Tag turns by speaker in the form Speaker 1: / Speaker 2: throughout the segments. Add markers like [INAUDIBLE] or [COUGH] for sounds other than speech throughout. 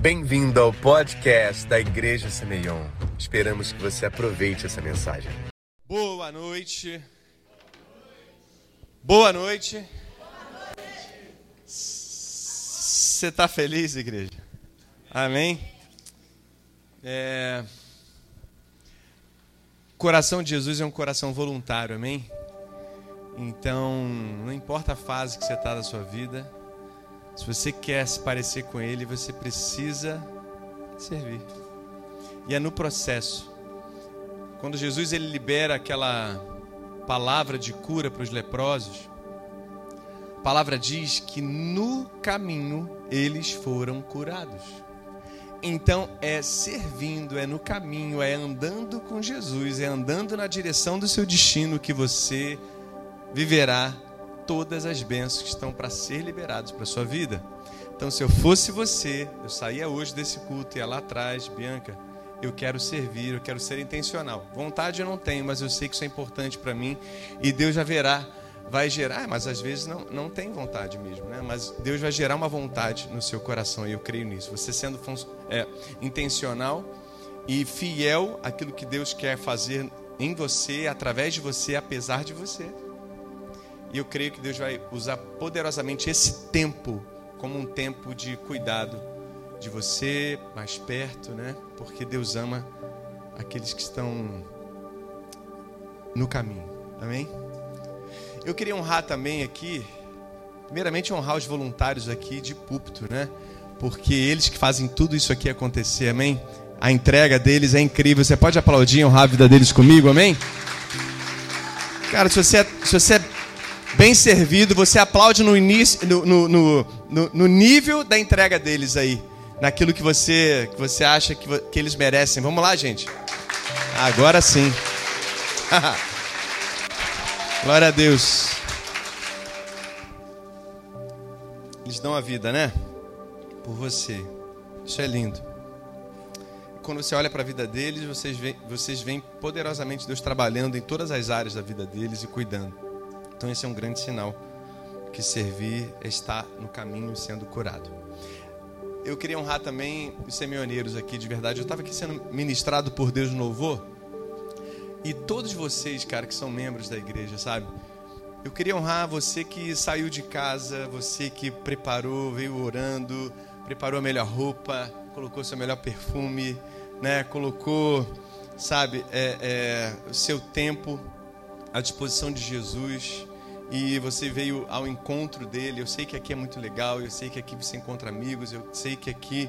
Speaker 1: Bem-vindo ao podcast da Igreja Semeion. Esperamos que você aproveite essa mensagem.
Speaker 2: Boa noite. Boa noite. Você está feliz, igreja? Amém? É... Coração de Jesus é um coração voluntário, amém? Então, não importa a fase que você está da sua vida, se você quer se parecer com Ele, você precisa servir. E é no processo. Quando Jesus ele libera aquela palavra de cura para os leprosos, a palavra diz que no caminho eles foram curados. Então é servindo, é no caminho, é andando com Jesus, é andando na direção do seu destino que você viverá todas as bênçãos que estão para ser liberadas para sua vida. Então, se eu fosse você, eu saía hoje desse culto e ia lá atrás, Bianca, eu quero servir, eu quero ser intencional. Vontade eu não tenho, mas eu sei que isso é importante para mim e Deus já verá, vai gerar, mas às vezes não, não tem vontade mesmo, né? Mas Deus vai gerar uma vontade no seu coração e eu creio nisso. Você sendo é, intencional e fiel àquilo que Deus quer fazer em você, através de você, apesar de você. E eu creio que Deus vai usar poderosamente esse tempo como um tempo de cuidado de você mais perto, né? Porque Deus ama aqueles que estão no caminho. Amém? Eu queria honrar também aqui, primeiramente honrar os voluntários aqui de púlpito, né? Porque eles que fazem tudo isso aqui acontecer, amém? A entrega deles é incrível. Você pode aplaudir e honrar a vida deles comigo, amém? Cara, se você é, se você é bem servido, você aplaude no, início, no, no, no, no nível da entrega deles aí, naquilo que você, que você acha que, que eles merecem. Vamos lá, gente? Agora sim. [LAUGHS] Glória a Deus. Eles dão a vida, né? Por você. Isso é lindo. Quando você olha para a vida deles, vocês veem, vocês veem poderosamente Deus trabalhando em todas as áreas da vida deles e cuidando. Então esse é um grande sinal que servir estar no caminho sendo curado. Eu queria honrar também os seminoneiros aqui, de verdade. Eu estava aqui sendo ministrado por Deus no louvor. E todos vocês, cara, que são membros da igreja, sabe? Eu queria honrar você que saiu de casa, você que preparou, veio orando, preparou a melhor roupa, colocou seu melhor perfume, né? Colocou, sabe, é, é, o seu tempo à disposição de Jesus e você veio ao encontro dele. Eu sei que aqui é muito legal, eu sei que aqui você encontra amigos, eu sei que aqui,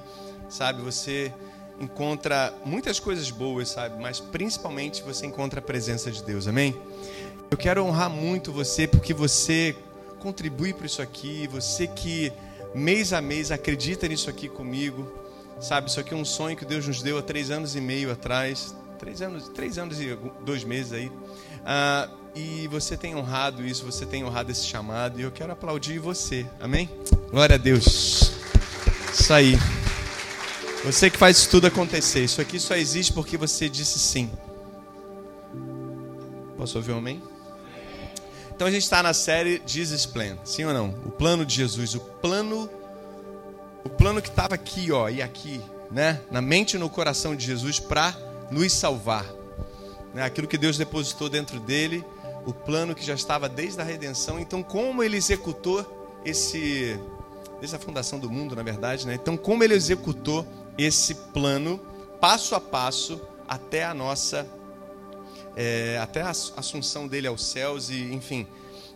Speaker 2: sabe, você encontra muitas coisas boas, sabe, mas principalmente você encontra a presença de Deus. Amém? Eu quero honrar muito você porque você contribui para isso aqui, você que mês a mês acredita nisso aqui comigo, sabe? Isso aqui é um sonho que Deus nos deu há três anos e meio atrás, três anos, três anos e dois meses aí. Ah, e você tem honrado isso, você tem honrado esse chamado, e eu quero aplaudir você, amém? Glória a Deus. Isso aí. Você que faz tudo acontecer. Isso aqui só existe porque você disse sim. Posso ouvir um amém? Então a gente está na série Jesus Plan, sim ou não? O plano de Jesus, o plano, o plano que estava aqui, ó, e aqui, né? Na mente e no coração de Jesus para nos salvar. Né? Aquilo que Deus depositou dentro dele o plano que já estava desde a redenção. Então, como ele executou esse desde a fundação do mundo, na verdade, né? Então, como ele executou esse plano passo a passo até a nossa é, até a assunção dele aos céus e, enfim,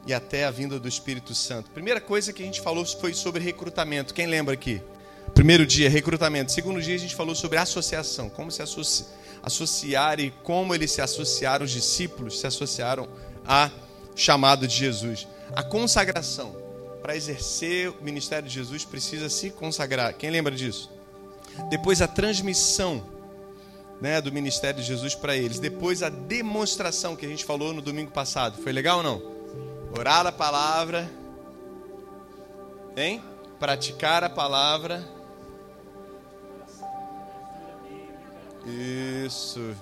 Speaker 2: e até a vinda do Espírito Santo. Primeira coisa que a gente falou foi sobre recrutamento. Quem lembra aqui? Primeiro dia, recrutamento. Segundo dia, a gente falou sobre associação. Como se associar e como eles se associaram, os discípulos se associaram a chamado de Jesus. A consagração. Para exercer o ministério de Jesus precisa se consagrar. Quem lembra disso? Depois a transmissão né, do ministério de Jesus para eles. Depois a demonstração que a gente falou no domingo passado. Foi legal ou não? Orar a palavra. Hein? Praticar a palavra. Isso.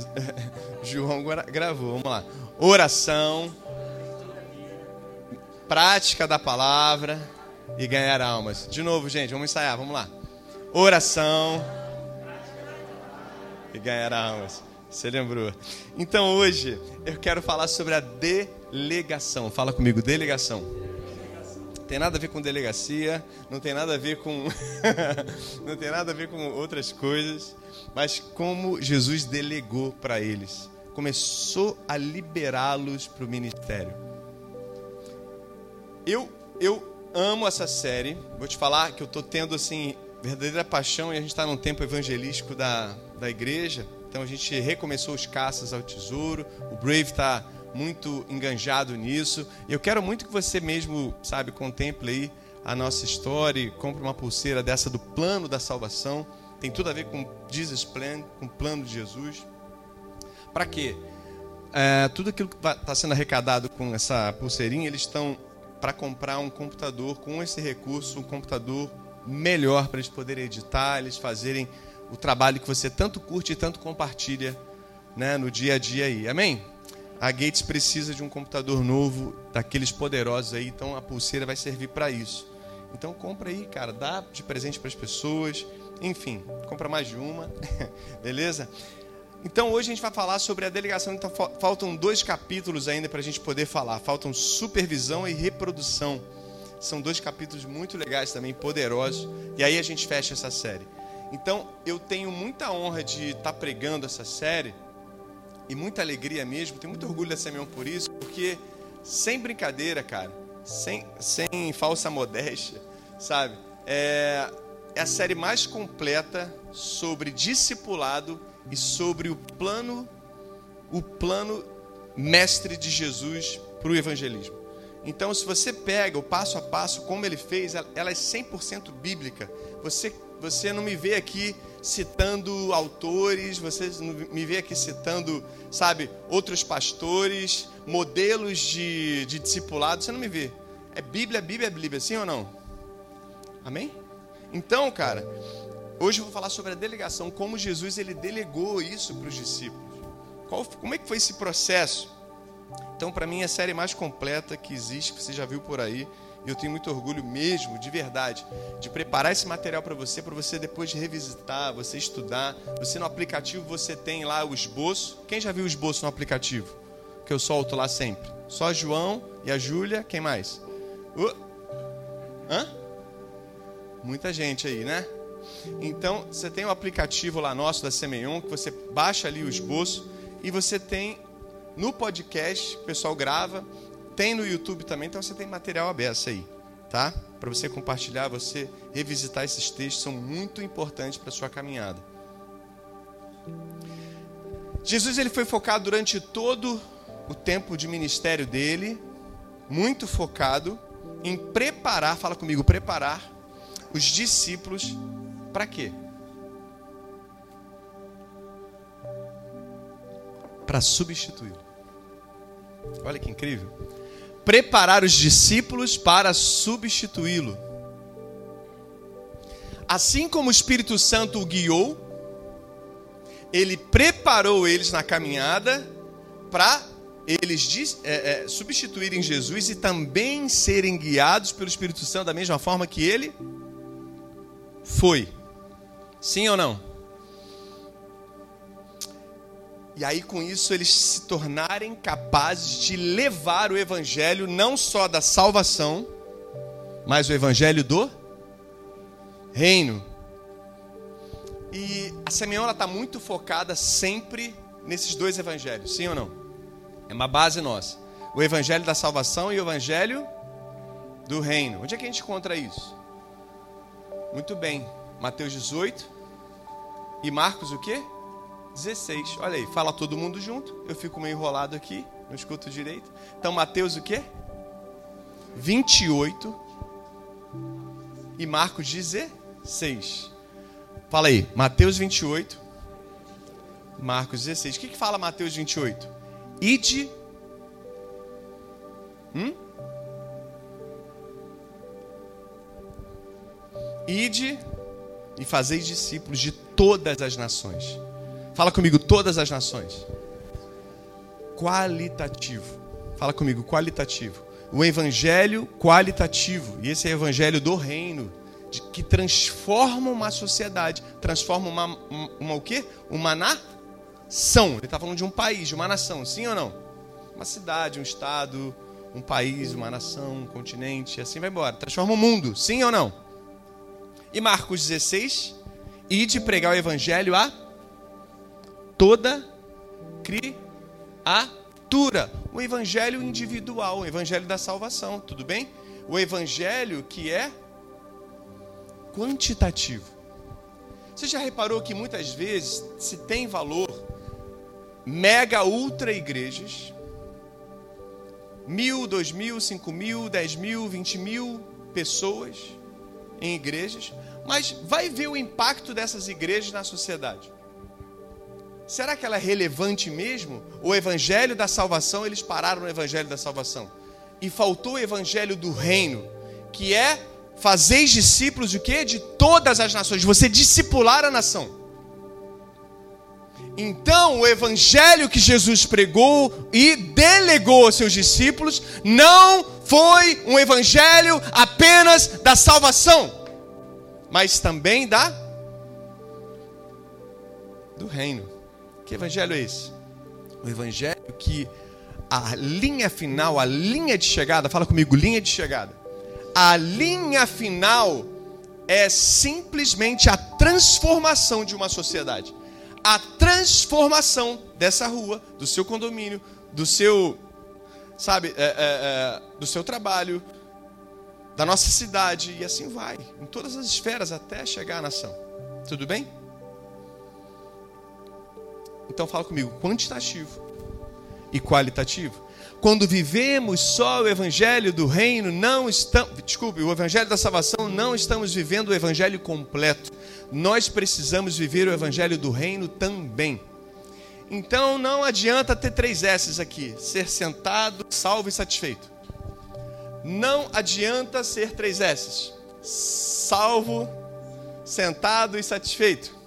Speaker 2: [LAUGHS] João gravou. Vamos lá oração, prática da palavra e ganhar almas. De novo, gente, vamos ensaiar, vamos lá. oração e ganhar almas. Você lembrou? Então hoje eu quero falar sobre a delegação. Fala comigo, delegação. Tem nada a ver com delegacia, não tem nada a ver com [LAUGHS] não tem nada a ver com outras coisas, mas como Jesus delegou para eles, começou a liberá-los para o ministério. Eu eu amo essa série. Vou te falar que eu estou tendo assim verdadeira paixão e a gente está num tempo evangelístico da, da igreja. Então a gente recomeçou os caças ao tesouro. O Brave está muito enganjado nisso. Eu quero muito que você mesmo, sabe, contemple aí a nossa história e compre uma pulseira dessa do plano da salvação. Tem tudo a ver com Jesus Plan, com o plano de Jesus. Para quê? É, tudo aquilo que está sendo arrecadado com essa pulseirinha, eles estão para comprar um computador com esse recurso, um computador melhor para eles poderem editar, eles fazerem o trabalho que você tanto curte e tanto compartilha né, no dia a dia aí. Amém? A Gates precisa de um computador novo, daqueles poderosos aí, então a pulseira vai servir para isso. Então compra aí, cara, dá de presente para as pessoas, enfim, compra mais de uma, [LAUGHS] beleza? Então hoje a gente vai falar sobre a delegação. Então faltam dois capítulos ainda para a gente poder falar. Faltam supervisão e reprodução. São dois capítulos muito legais também, poderosos. E aí a gente fecha essa série. Então, eu tenho muita honra de estar tá pregando essa série e muita alegria mesmo. Tenho muito orgulho da Semeão por isso, porque sem brincadeira, cara, sem, sem falsa modéstia, sabe? É, é a série mais completa sobre discipulado e sobre o plano, o plano mestre de Jesus para o evangelismo. Então, se você pega o passo a passo, como ele fez, ela é 100% bíblica. Você você não me vê aqui citando autores, você não me vê aqui citando, sabe, outros pastores, modelos de, de discipulado, você não me vê. É Bíblia, Bíblia, Bíblia, sim ou não? Amém? Então, cara, hoje eu vou falar sobre a delegação, como Jesus ele delegou isso para os discípulos. Qual, como é que foi esse processo? Então, para mim, é a série mais completa que existe, que você já viu por aí. E eu tenho muito orgulho mesmo, de verdade, de preparar esse material para você, para você depois de revisitar, você estudar. Você no aplicativo você tem lá o esboço. Quem já viu o esboço no aplicativo? Que eu solto lá sempre. Só João e a Júlia. Quem mais? Uh. Hã? Muita gente aí, né? Então, você tem o aplicativo lá nosso da Semeion, que você baixa ali o esboço e você tem no podcast, o pessoal grava, tem no YouTube também, então você tem material aberto aí, tá? Para você compartilhar, você revisitar esses textos são muito importantes para sua caminhada. Jesus ele foi focado durante todo o tempo de ministério dele, muito focado em preparar, fala comigo, preparar os discípulos para quê? Para substituí-lo. Olha que incrível preparar os discípulos para substituí-lo. Assim como o Espírito Santo o guiou, ele preparou eles na caminhada para eles é, é, substituírem Jesus e também serem guiados pelo Espírito Santo da mesma forma que ele foi. Sim ou não? E aí, com isso, eles se tornarem capazes de levar o evangelho não só da salvação, mas o evangelho do reino. E a Simeão está muito focada sempre nesses dois evangelhos, sim ou não? É uma base nossa. O evangelho da salvação e o evangelho do reino. Onde é que a gente encontra isso? Muito bem. Mateus 18 e Marcos o quê? 16. Olha aí, fala todo mundo junto. Eu fico meio enrolado aqui, não escuto direito. Então, Mateus o quê? 28 e Marcos 16. Fala aí, Mateus 28, Marcos 16. O que, que fala Mateus 28? Ide. Hum? Ide e fazeis discípulos de todas as nações Fala comigo, todas as nações. Qualitativo. Fala comigo, qualitativo. O evangelho qualitativo. E esse é o evangelho do reino de, que transformam uma sociedade, transformam uma, uma, o quê? Uma nação. Ele está falando de um país, de uma nação, sim ou não? Uma cidade, um estado, um país, uma nação, um continente, assim vai embora. Transforma o mundo, sim ou não? E Marcos 16, e de pregar o evangelho a toda criatura. O evangelho individual, o evangelho da salvação, tudo bem? O evangelho que é quantitativo. Você já reparou que muitas vezes se tem valor mega ultra igrejas, mil, dois mil, cinco mil, dez mil, vinte mil pessoas em igrejas, mas vai ver o impacto dessas igrejas na sociedade. Será que ela é relevante mesmo? O evangelho da salvação, eles pararam no evangelho da salvação. E faltou o evangelho do reino, que é fazer discípulos de quê? De todas as nações. Você discipular a nação. Então, o evangelho que Jesus pregou e delegou aos seus discípulos não foi um evangelho apenas da salvação, mas também da do reino. Que evangelho é esse? O evangelho que a linha final, a linha de chegada, fala comigo, linha de chegada. A linha final é simplesmente a transformação de uma sociedade. A transformação dessa rua, do seu condomínio, do seu, sabe, é, é, é, do seu trabalho, da nossa cidade, e assim vai, em todas as esferas até chegar à nação. Tudo bem? Então fala comigo, quantitativo e qualitativo. Quando vivemos só o evangelho do reino, não estamos, desculpe, o evangelho da salvação, não estamos vivendo o evangelho completo. Nós precisamos viver o evangelho do reino também. Então não adianta ter três S's aqui: ser sentado, salvo e satisfeito. Não adianta ser três S's: salvo, sentado e satisfeito.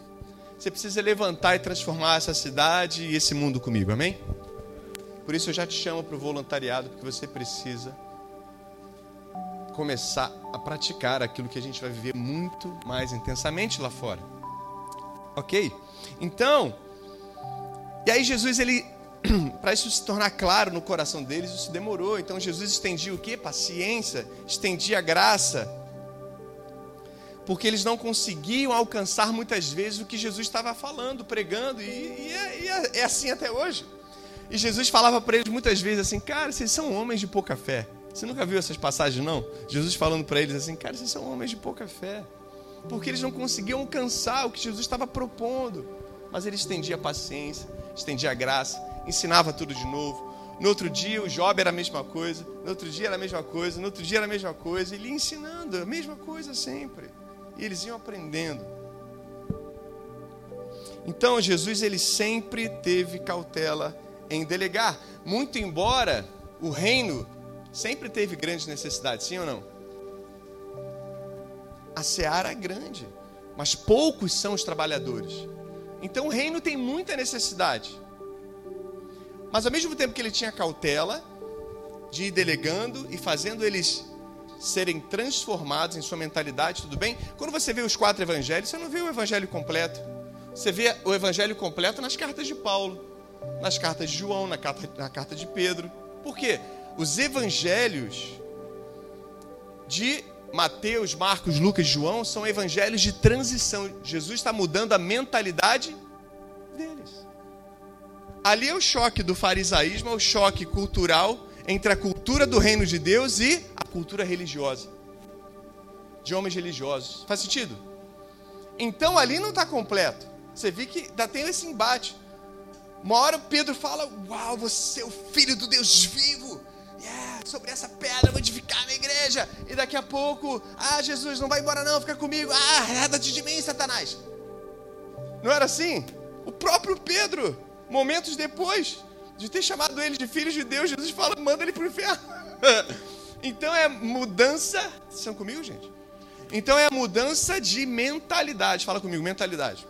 Speaker 2: Você precisa levantar e transformar essa cidade e esse mundo comigo, amém? Por isso eu já te chamo para o voluntariado, porque você precisa começar a praticar aquilo que a gente vai viver muito mais intensamente lá fora. Ok? Então, e aí Jesus, ele, [CLEARS THROAT] para isso se tornar claro no coração deles, isso demorou. Então Jesus estendia o que? Paciência, estendia graça porque eles não conseguiam alcançar muitas vezes o que Jesus estava falando, pregando, e, e, é, e é, é, assim até hoje. E Jesus falava para eles muitas vezes assim: Cara, vocês são homens de pouca fé. Você nunca viu essas passagens, não? Jesus falando para eles assim: Cara, vocês são homens de pouca fé. Porque eles não conseguiam alcançar o que Jesus estava propondo. Mas ele estendia a paciência, estendia a graça, ensinava tudo de novo. No outro dia o Job era a mesma coisa, no outro dia era a mesma coisa, no outro dia era a mesma coisa, ele ensinando a mesma coisa sempre. E eles iam aprendendo. Então Jesus ele sempre teve cautela em delegar, muito embora o reino sempre teve grandes necessidades, sim ou não? A seara é grande, mas poucos são os trabalhadores. Então o reino tem muita necessidade. Mas ao mesmo tempo que ele tinha cautela de ir delegando e fazendo eles serem transformados em sua mentalidade, tudo bem? Quando você vê os quatro evangelhos, você não vê o evangelho completo. Você vê o evangelho completo nas cartas de Paulo, nas cartas de João, na carta, na carta de Pedro. Por quê? Os evangelhos de Mateus, Marcos, Lucas e João são evangelhos de transição. Jesus está mudando a mentalidade deles. Ali é o choque do farisaísmo, é o choque cultural entre a cultura do reino de Deus e cultura religiosa. De homens religiosos. Faz sentido? Então ali não está completo. Você vê que ainda tem esse embate. Uma hora Pedro fala: Uau, você é o filho do Deus vivo. Yeah, sobre essa pedra eu vou edificar a minha igreja. E daqui a pouco, ah, Jesus, não vai embora não, fica comigo. Ah, reda-te de mim, Satanás. Não era assim? O próprio Pedro, momentos depois, de ter chamado eles de filhos de Deus, Jesus fala, manda ele para o inferno. [LAUGHS] então é mudança. Vocês estão comigo, gente? Então é a mudança de mentalidade. Fala comigo, mentalidade.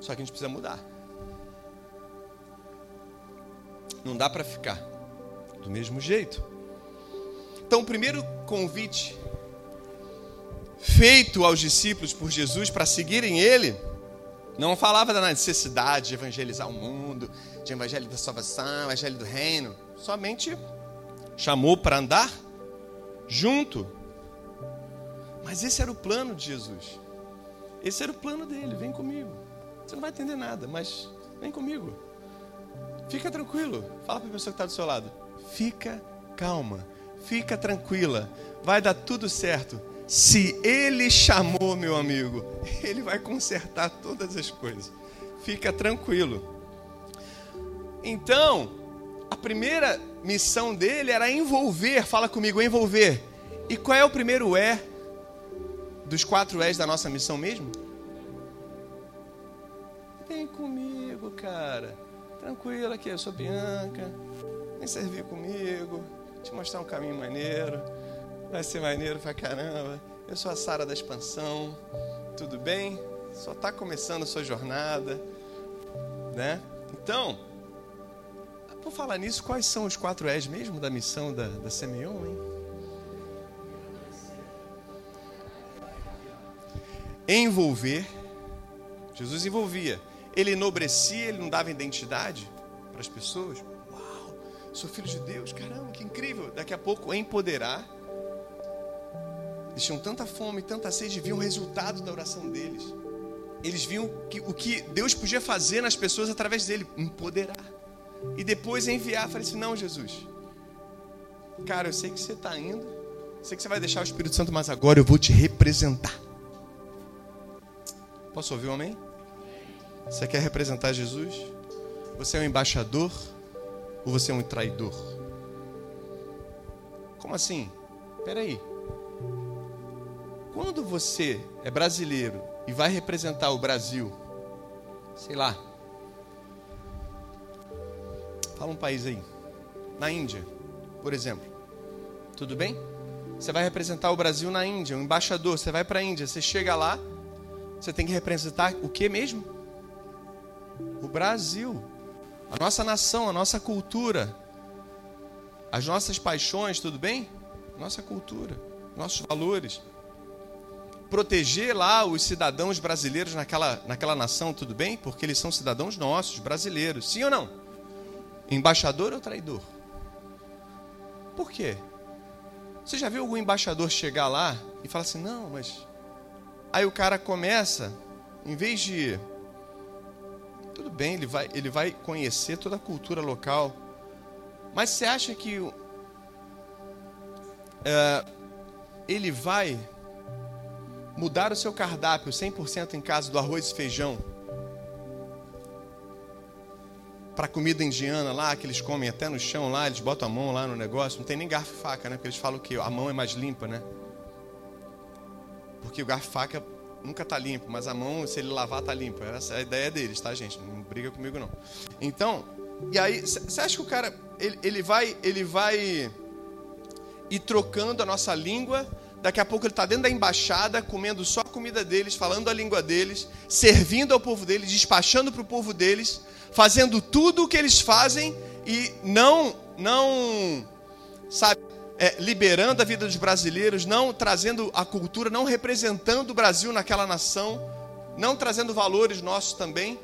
Speaker 2: Só que a gente precisa mudar. Não dá para ficar do mesmo jeito. Então, o primeiro convite feito aos discípulos por Jesus para seguirem ele, não falava da necessidade de evangelizar o mundo, de evangelho da salvação, evangelho do reino. Somente chamou para andar junto. Mas esse era o plano de Jesus. Esse era o plano dele. Vem comigo. Você não vai entender nada, mas vem comigo. Fica tranquilo. Fala para a pessoa que está do seu lado. Fica calma. Fica tranquila. Vai dar tudo certo. Se ele chamou, meu amigo, [LAUGHS] ele vai consertar todas as coisas. Fica tranquilo. Então, a primeira missão dele era envolver, fala comigo, envolver. E qual é o primeiro é dos quatro E's da nossa missão mesmo? Vem comigo, cara. Tranquilo aqui, eu sou Bianca. Vem servir comigo. Te mostrar um caminho maneiro. Vai ser maneiro pra caramba. Eu sou a Sara da Expansão. Tudo bem? Só está começando a sua jornada, né? Então, por falar nisso, quais são os quatro E's mesmo da missão da, da Semeion, hein? Envolver. Jesus envolvia. Ele enobrecia, ele não dava identidade para as pessoas. Uau, sou filho de Deus, caramba, que incrível. Daqui a pouco, empoderar eles tinham tanta fome, tanta sede, viam o resultado da oração deles. Eles viam que, o que Deus podia fazer nas pessoas através dele, empoderar. E depois enviar. Falei assim: não, Jesus. Cara, eu sei que você está indo. Sei que você vai deixar o Espírito Santo, mas agora eu vou te representar. Posso ouvir um amém? Você quer representar Jesus? Você é um embaixador ou você é um traidor? Como assim? Peraí. Quando você é brasileiro e vai representar o Brasil, sei lá, fala um país aí, na Índia, por exemplo, tudo bem? Você vai representar o Brasil na Índia, um embaixador, você vai para a Índia, você chega lá, você tem que representar o que mesmo? O Brasil, a nossa nação, a nossa cultura, as nossas paixões, tudo bem? Nossa cultura, nossos valores proteger lá os cidadãos brasileiros naquela, naquela nação, tudo bem? Porque eles são cidadãos nossos, brasileiros. Sim ou não? Embaixador ou traidor? Por quê? Você já viu algum embaixador chegar lá e falar assim: não, mas. Aí o cara começa, em vez de. Tudo bem, ele vai, ele vai conhecer toda a cultura local. Mas você acha que. É, ele vai mudar o seu cardápio 100% em casa do arroz e feijão para comida indiana lá, que eles comem até no chão lá, eles botam a mão lá no negócio, não tem nem garfo e faca, né? Porque eles falam que a mão é mais limpa, né? Porque o garfo e faca nunca tá limpo, mas a mão, se ele lavar, tá limpo. Essa é a ideia deles, tá, gente? Não briga comigo não. Então, e aí, você acha que o cara ele, ele vai ele vai ir trocando a nossa língua Daqui a pouco ele está dentro da embaixada, comendo só a comida deles, falando a língua deles, servindo ao povo deles, despachando para o povo deles, fazendo tudo o que eles fazem e não, não, sabe, é, liberando a vida dos brasileiros, não trazendo a cultura, não representando o Brasil naquela nação, não trazendo valores nossos também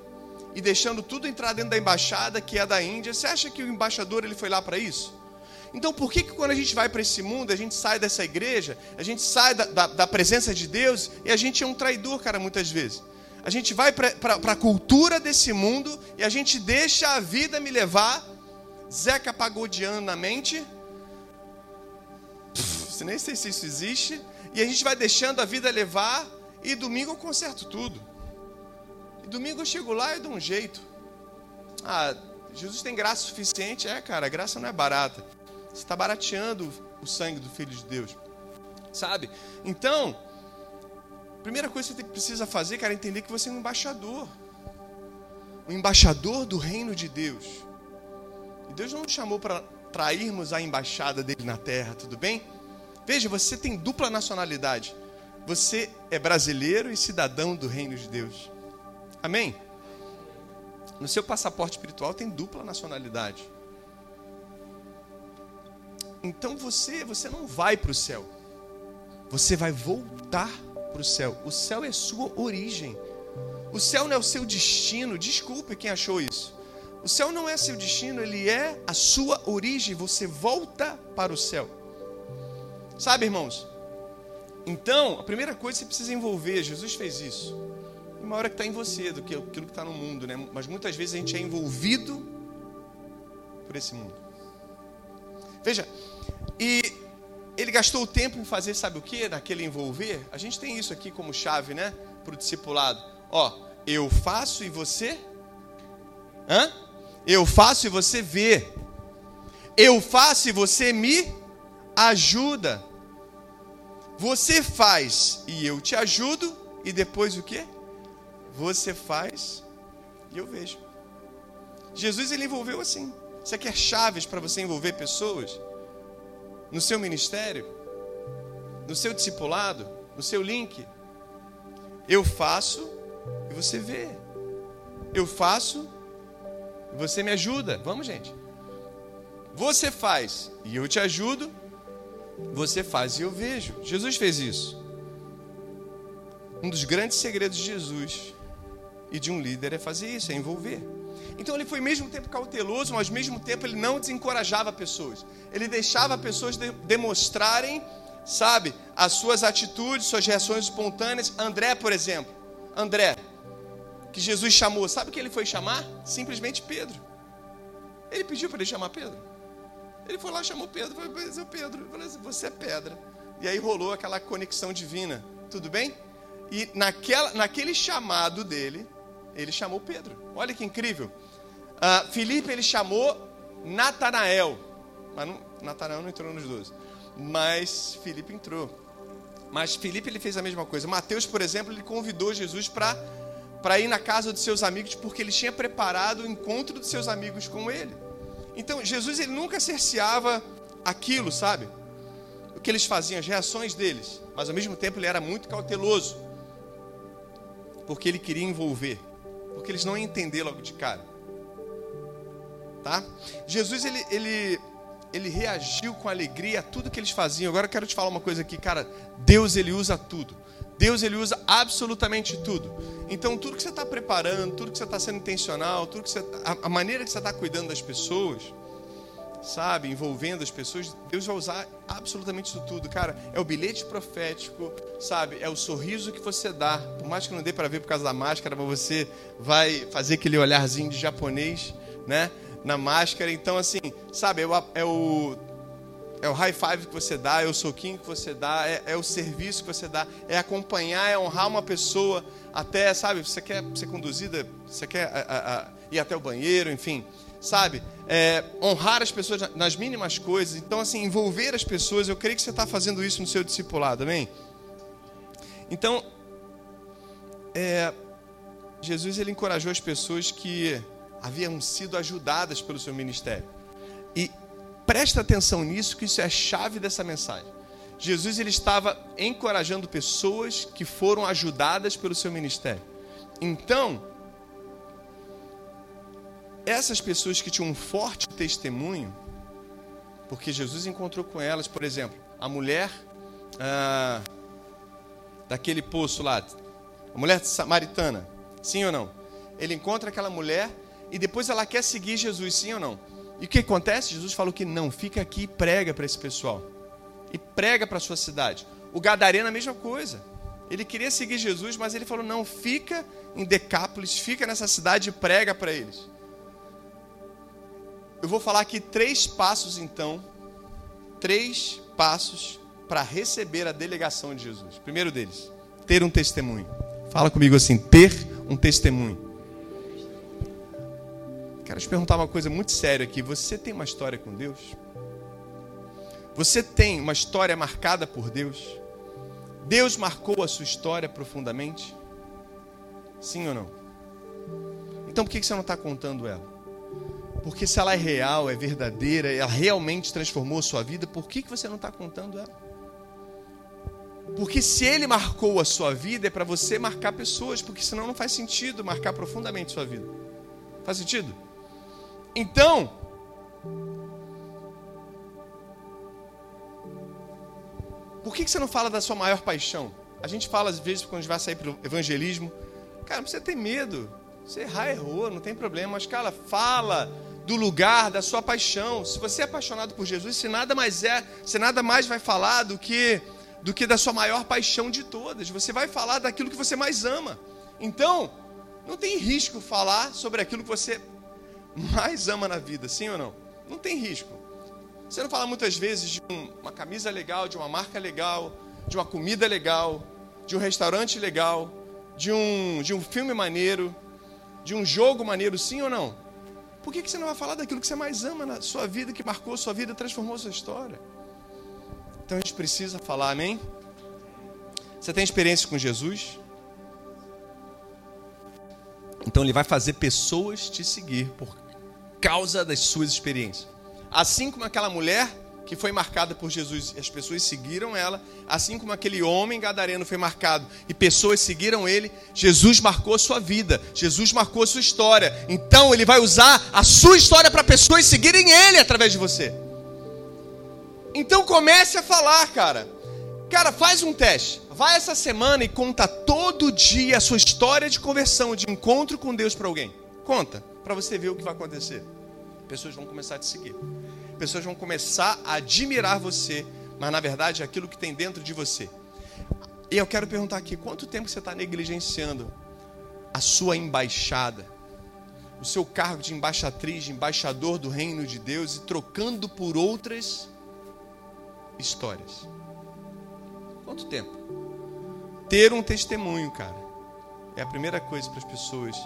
Speaker 2: e deixando tudo entrar dentro da embaixada que é da Índia. Você acha que o embaixador ele foi lá para isso? Então, por que, que quando a gente vai para esse mundo, a gente sai dessa igreja, a gente sai da, da, da, presença de Deus e a gente é um traidor, cara, muitas vezes? A gente vai para a cultura desse mundo e a gente deixa a vida me levar, Zeca Pagodiano na mente, Pff, nem sei se isso existe, e a gente vai deixando a vida levar, e domingo eu conserto tudo. E domingo eu chego lá e dou um jeito. Ah, Jesus tem graça suficiente? É, cara, a graça não é barata. Você está barateando o sangue do Filho de Deus. Sabe? Então, primeira coisa que você precisa fazer, cara, é entender que você é um embaixador. Um embaixador do reino de Deus. E Deus não nos chamou para trairmos a embaixada dele na terra, tudo bem? Veja, você tem dupla nacionalidade. Você é brasileiro e cidadão do reino de Deus. Amém? No seu passaporte espiritual tem dupla nacionalidade. Então você, você não vai para o céu. Você vai voltar para o céu. O céu é sua origem. O céu não é o seu destino. Desculpe quem achou isso. O céu não é seu destino, ele é a sua origem. Você volta para o céu. Sabe, irmãos? Então, a primeira coisa que você precisa envolver, Jesus fez isso. Uma hora que está em você do que aquilo que está no mundo, né? Mas muitas vezes a gente é envolvido por esse mundo. Veja, e gastou o tempo em fazer, sabe o que? Naquele envolver. A gente tem isso aqui como chave, né? Para o discipulado. Ó, eu faço e você? Hã? Eu faço e você vê. Eu faço e você me ajuda. Você faz e eu te ajudo, e depois o que? Você faz e eu vejo. Jesus ele envolveu assim. Você quer chaves para você envolver pessoas no seu ministério, no seu discipulado, no seu link? Eu faço e você vê. Eu faço e você me ajuda. Vamos, gente. Você faz e eu te ajudo você faz e eu vejo. Jesus fez isso. Um dos grandes segredos de Jesus e de um líder é fazer isso, é envolver. Então ele foi ao mesmo tempo cauteloso, mas ao mesmo tempo ele não desencorajava pessoas. Ele deixava pessoas de demonstrarem, sabe, as suas atitudes, suas reações espontâneas. André, por exemplo. André, que Jesus chamou, sabe o que ele foi chamar? Simplesmente Pedro. Ele pediu para ele chamar Pedro. Ele foi lá, chamou Pedro, falou, mas Pedro, falei assim, você é pedra. E aí rolou aquela conexão divina, tudo bem? E naquela, naquele chamado dele, ele chamou Pedro. Olha que incrível. Uh, Filipe ele chamou Natanael. Mas Natanael não entrou nos doze. Mas Filipe entrou. Mas Filipe ele fez a mesma coisa. Mateus, por exemplo, ele convidou Jesus para para ir na casa dos seus amigos porque ele tinha preparado o encontro dos seus amigos com ele. Então, Jesus ele nunca cerceava aquilo, sabe? O que eles faziam, as reações deles. Mas ao mesmo tempo ele era muito cauteloso. Porque ele queria envolver. Porque eles não iam entender logo de cara. Tá? Jesus ele, ele, ele reagiu com alegria a tudo que eles faziam. Agora eu quero te falar uma coisa aqui, cara. Deus ele usa tudo. Deus ele usa absolutamente tudo. Então tudo que você está preparando, tudo que você está sendo intencional, tudo que você, a, a maneira que você está cuidando das pessoas, sabe, envolvendo as pessoas, Deus vai usar absolutamente isso tudo, cara. É o bilhete profético, sabe? É o sorriso que você dá, por mais que não dê para ver por causa da máscara, mas você vai fazer aquele olharzinho de japonês, né? Na máscara. Então assim, sabe? É o, é o é o high five que você dá, é o soquinho que você dá, é, é o serviço que você dá, é acompanhar, é honrar uma pessoa até, sabe, você quer ser conduzida, você quer a, a, a, ir até o banheiro, enfim, sabe? É, honrar as pessoas nas mínimas coisas. Então, assim, envolver as pessoas, eu creio que você está fazendo isso no seu discipulado, amém? Então, é, Jesus ele encorajou as pessoas que haviam sido ajudadas pelo seu ministério. E Presta atenção nisso, que isso é a chave dessa mensagem. Jesus ele estava encorajando pessoas que foram ajudadas pelo seu ministério. Então, essas pessoas que tinham um forte testemunho, porque Jesus encontrou com elas, por exemplo, a mulher ah, daquele poço lá, a mulher samaritana, sim ou não? Ele encontra aquela mulher e depois ela quer seguir Jesus, sim ou não? E o que acontece? Jesus falou que não, fica aqui e prega para esse pessoal. E prega para a sua cidade. O Gadareno a mesma coisa. Ele queria seguir Jesus, mas ele falou: não, fica em Decápolis, fica nessa cidade e prega para eles. Eu vou falar aqui três passos, então. Três passos para receber a delegação de Jesus. Primeiro deles, ter um testemunho. Fala comigo assim: ter um testemunho. Quero te perguntar uma coisa muito séria aqui. Você tem uma história com Deus? Você tem uma história marcada por Deus? Deus marcou a sua história profundamente? Sim ou não? Então por que você não está contando ela? Porque se ela é real, é verdadeira, ela realmente transformou a sua vida, por que você não está contando ela? Porque se ele marcou a sua vida, é para você marcar pessoas, porque senão não faz sentido marcar profundamente a sua vida. Faz sentido? Então, por que você não fala da sua maior paixão? A gente fala às vezes quando a gente vai sair para o evangelismo, cara, não precisa ter medo. Você errar, errou, não tem problema. Mas, cara, fala do lugar da sua paixão. Se você é apaixonado por Jesus, se nada mais é, se nada mais vai falar do que do que da sua maior paixão de todas. Você vai falar daquilo que você mais ama. Então, não tem risco falar sobre aquilo que você mais ama na vida, sim ou não? Não tem risco. Você não fala muitas vezes de um, uma camisa legal, de uma marca legal, de uma comida legal, de um restaurante legal, de um, de um filme maneiro, de um jogo maneiro, sim ou não? Por que, que você não vai falar daquilo que você mais ama na sua vida, que marcou sua vida, transformou sua história? Então a gente precisa falar, amém? Você tem experiência com Jesus? Então ele vai fazer pessoas te seguir por causa das suas experiências. Assim como aquela mulher que foi marcada por Jesus as pessoas seguiram ela, assim como aquele homem gadareno foi marcado e pessoas seguiram ele, Jesus marcou sua vida, Jesus marcou sua história. Então ele vai usar a sua história para pessoas seguirem ele através de você. Então comece a falar, cara. Cara, faz um teste. Vai essa semana e conta todo dia a sua história de conversão, de encontro com Deus para alguém. Conta, para você ver o que vai acontecer. Pessoas vão começar a te seguir pessoas vão começar a admirar você, mas na verdade é aquilo que tem dentro de você. E eu quero perguntar aqui: quanto tempo você está negligenciando a sua embaixada, o seu cargo de embaixatriz, de embaixador do reino de Deus e trocando por outras histórias? Quanto tempo? Ter um testemunho, cara, é a primeira coisa para as pessoas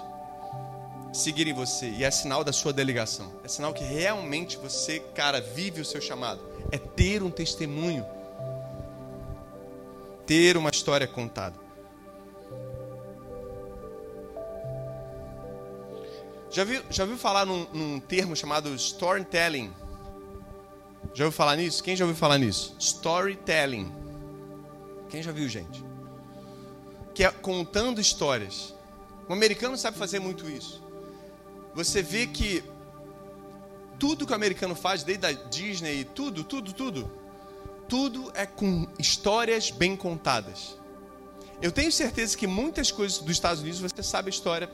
Speaker 2: seguirem você. E é sinal da sua delegação. É sinal que realmente você, cara, vive o seu chamado. É ter um testemunho. Ter uma história contada. Já viu, já viu falar num, num termo chamado storytelling? Já ouviu falar nisso? Quem já ouviu falar nisso? Storytelling. Quem já viu, gente? Que é contando histórias. O americano sabe fazer muito isso você vê que tudo que o americano faz, desde a Disney, tudo, tudo, tudo, tudo é com histórias bem contadas. Eu tenho certeza que muitas coisas dos Estados Unidos você sabe a história.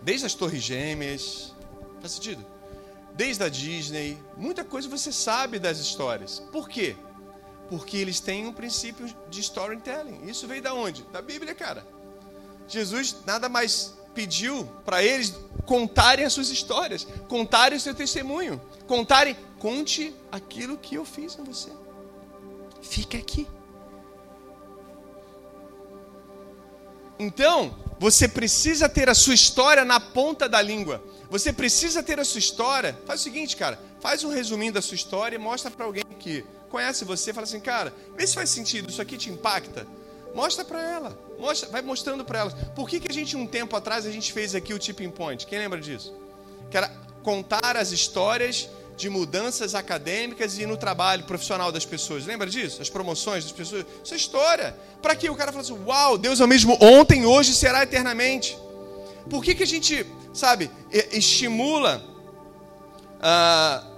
Speaker 2: Desde as Torres Gêmeas, faz sentido? Desde a Disney, muita coisa você sabe das histórias. Por quê? Porque eles têm um princípio de storytelling. Isso veio da onde? Da Bíblia, cara. Jesus nada mais pediu para eles contarem as suas histórias, contarem o seu testemunho, contarem, conte aquilo que eu fiz com você. Fica aqui. Então, você precisa ter a sua história na ponta da língua. Você precisa ter a sua história. Faz o seguinte, cara, faz um resuminho da sua história e mostra para alguém que conhece você, fala assim, cara, vê se faz sentido, isso aqui te impacta. Mostra para ela. Mostra, vai mostrando para elas. Por que, que a gente, um tempo atrás, a gente fez aqui o Tipping Point? Quem lembra disso? Que era contar as histórias de mudanças acadêmicas e no trabalho profissional das pessoas. Lembra disso? As promoções das pessoas. Isso é história. Para que o cara fala assim: Uau, Deus é o mesmo ontem, hoje será eternamente. Por que, que a gente, sabe, estimula. Uh,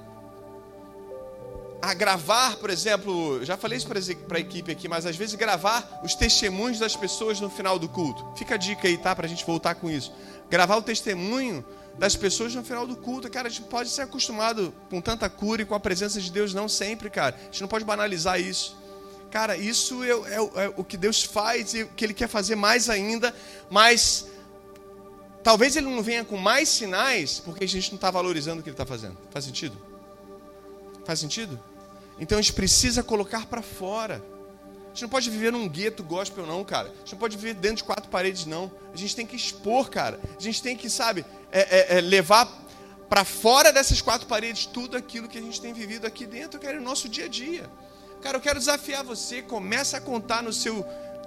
Speaker 2: a gravar, por exemplo, já falei isso para a equipe aqui, mas às vezes gravar os testemunhos das pessoas no final do culto. Fica a dica aí, tá? Para a gente voltar com isso. Gravar o testemunho das pessoas no final do culto. Cara, a gente pode ser acostumado com tanta cura e com a presença de Deus, não sempre, cara. A gente não pode banalizar isso. Cara, isso é, é, é o que Deus faz e o que Ele quer fazer mais ainda, mas talvez Ele não venha com mais sinais porque a gente não está valorizando o que Ele está fazendo. Faz sentido? Faz sentido? Então a gente precisa colocar para fora. A gente não pode viver num gueto gospel, não, cara. A gente não pode viver dentro de quatro paredes, não. A gente tem que expor, cara. A gente tem que, sabe, é, é, é levar para fora dessas quatro paredes tudo aquilo que a gente tem vivido aqui dentro, cara, no nosso dia a dia. Cara, eu quero desafiar você. Começa a contar no seu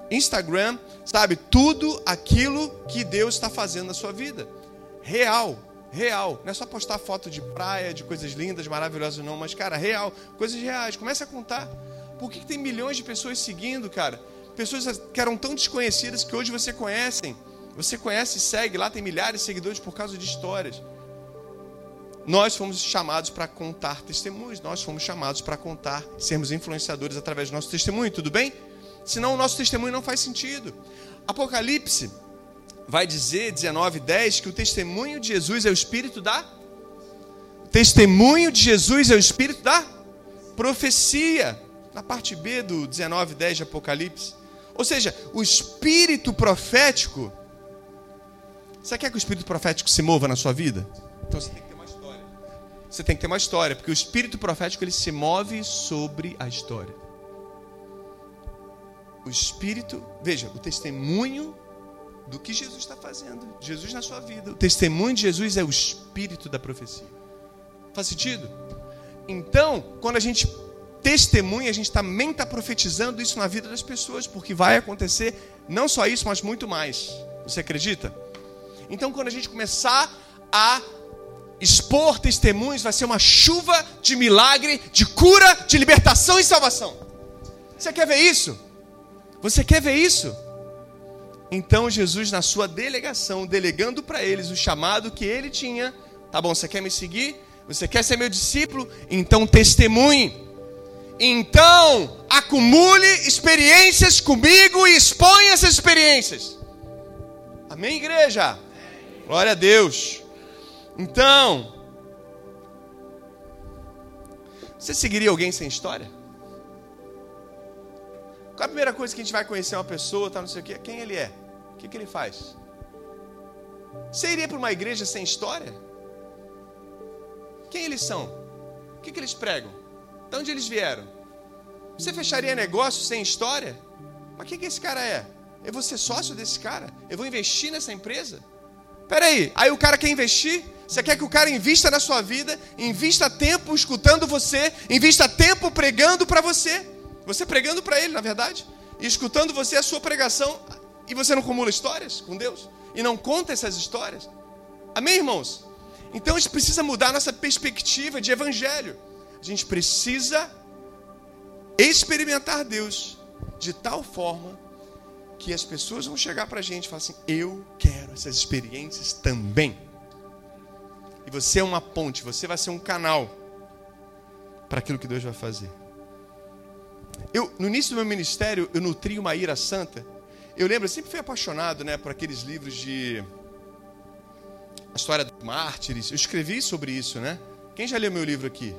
Speaker 2: Instagram, sabe, tudo aquilo que Deus está fazendo na sua vida. Real real. Não é só postar foto de praia, de coisas lindas, maravilhosas, não, mas, cara, real. Coisas reais. Comece a contar. Por que, que tem milhões de pessoas seguindo, cara? Pessoas que eram tão desconhecidas que hoje você conhecem. Você conhece e segue, lá tem milhares de seguidores por causa de histórias. Nós fomos chamados para contar testemunhos, nós fomos chamados para contar, sermos influenciadores através do nosso testemunho, tudo bem? Senão o nosso testemunho não faz sentido. Apocalipse vai dizer, 19, 10, que o testemunho de Jesus é o espírito da. O testemunho de Jesus é o espírito da profecia. Na parte B do 19, 10 de Apocalipse. Ou seja, o espírito profético. Você quer que o espírito profético se mova na sua vida? Então você tem que ter uma história. Você tem que ter uma história, porque o espírito profético ele se move sobre a história. O espírito, veja, o testemunho do que Jesus está fazendo, Jesus na sua vida. O testemunho de Jesus é o espírito da profecia. Faz sentido? Então, quando a gente testemunha, a gente também está profetizando isso na vida das pessoas, porque vai acontecer não só isso, mas muito mais. Você acredita? Então, quando a gente começar a expor testemunhos, vai ser uma chuva de milagre, de cura, de libertação e salvação. Você quer ver isso? Você quer ver isso? Então Jesus, na sua delegação, delegando para eles o chamado que ele tinha, tá bom, você quer me seguir? Você quer ser meu discípulo? Então testemunhe. Então acumule experiências comigo e exponha essas experiências. Amém, igreja? Glória a Deus. Então, você seguiria alguém sem história? Qual a primeira coisa que a gente vai conhecer uma pessoa, tá, não sei o quê? Quem ele é? Que, que ele faz? Você iria para uma igreja sem história? Quem eles são? O que, que eles pregam? De onde eles vieram? Você fecharia negócio sem história? Mas o que, que esse cara é? Eu vou ser sócio desse cara? Eu vou investir nessa empresa? Peraí, aí o cara quer investir? Você quer que o cara invista na sua vida, invista tempo escutando você, invista tempo pregando para você. Você pregando para ele, na verdade, e escutando você a sua pregação, e você não acumula histórias com Deus e não conta essas histórias. Amém, irmãos? Então a gente precisa mudar nossa perspectiva de evangelho. A gente precisa experimentar Deus de tal forma que as pessoas vão chegar para a gente e falar assim: Eu quero essas experiências também. E você é uma ponte, você vai ser um canal para aquilo que Deus vai fazer. Eu, no início do meu ministério, eu nutri uma ira santa. Eu lembro, eu sempre fui apaixonado né, por aqueles livros de. A história dos mártires. Eu escrevi sobre isso, né? Quem já leu meu livro aqui?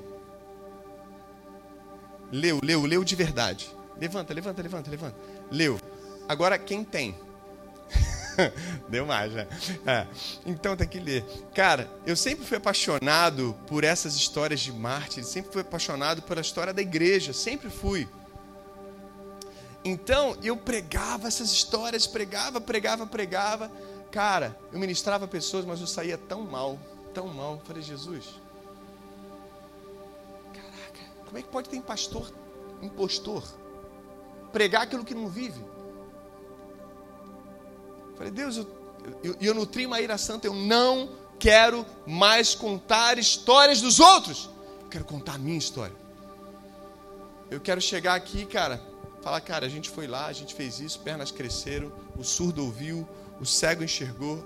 Speaker 2: Leu, leu, leu de verdade. Levanta, levanta, levanta, levanta. Leu. Agora, quem tem? [LAUGHS] Deu mais, né? É. Então tem que ler. Cara, eu sempre fui apaixonado por essas histórias de mártires, sempre fui apaixonado pela história da igreja, sempre fui. Então, eu pregava essas histórias, pregava, pregava, pregava. Cara, eu ministrava pessoas, mas eu saía tão mal, tão mal. Eu falei, Jesus, caraca, como é que pode ter pastor, impostor, pregar aquilo que não vive? Eu falei, Deus, eu, eu, eu nutri uma ira santa, eu não quero mais contar histórias dos outros. Eu quero contar a minha história. Eu quero chegar aqui, cara, Falar, cara, a gente foi lá, a gente fez isso, pernas cresceram, o surdo ouviu, o cego enxergou,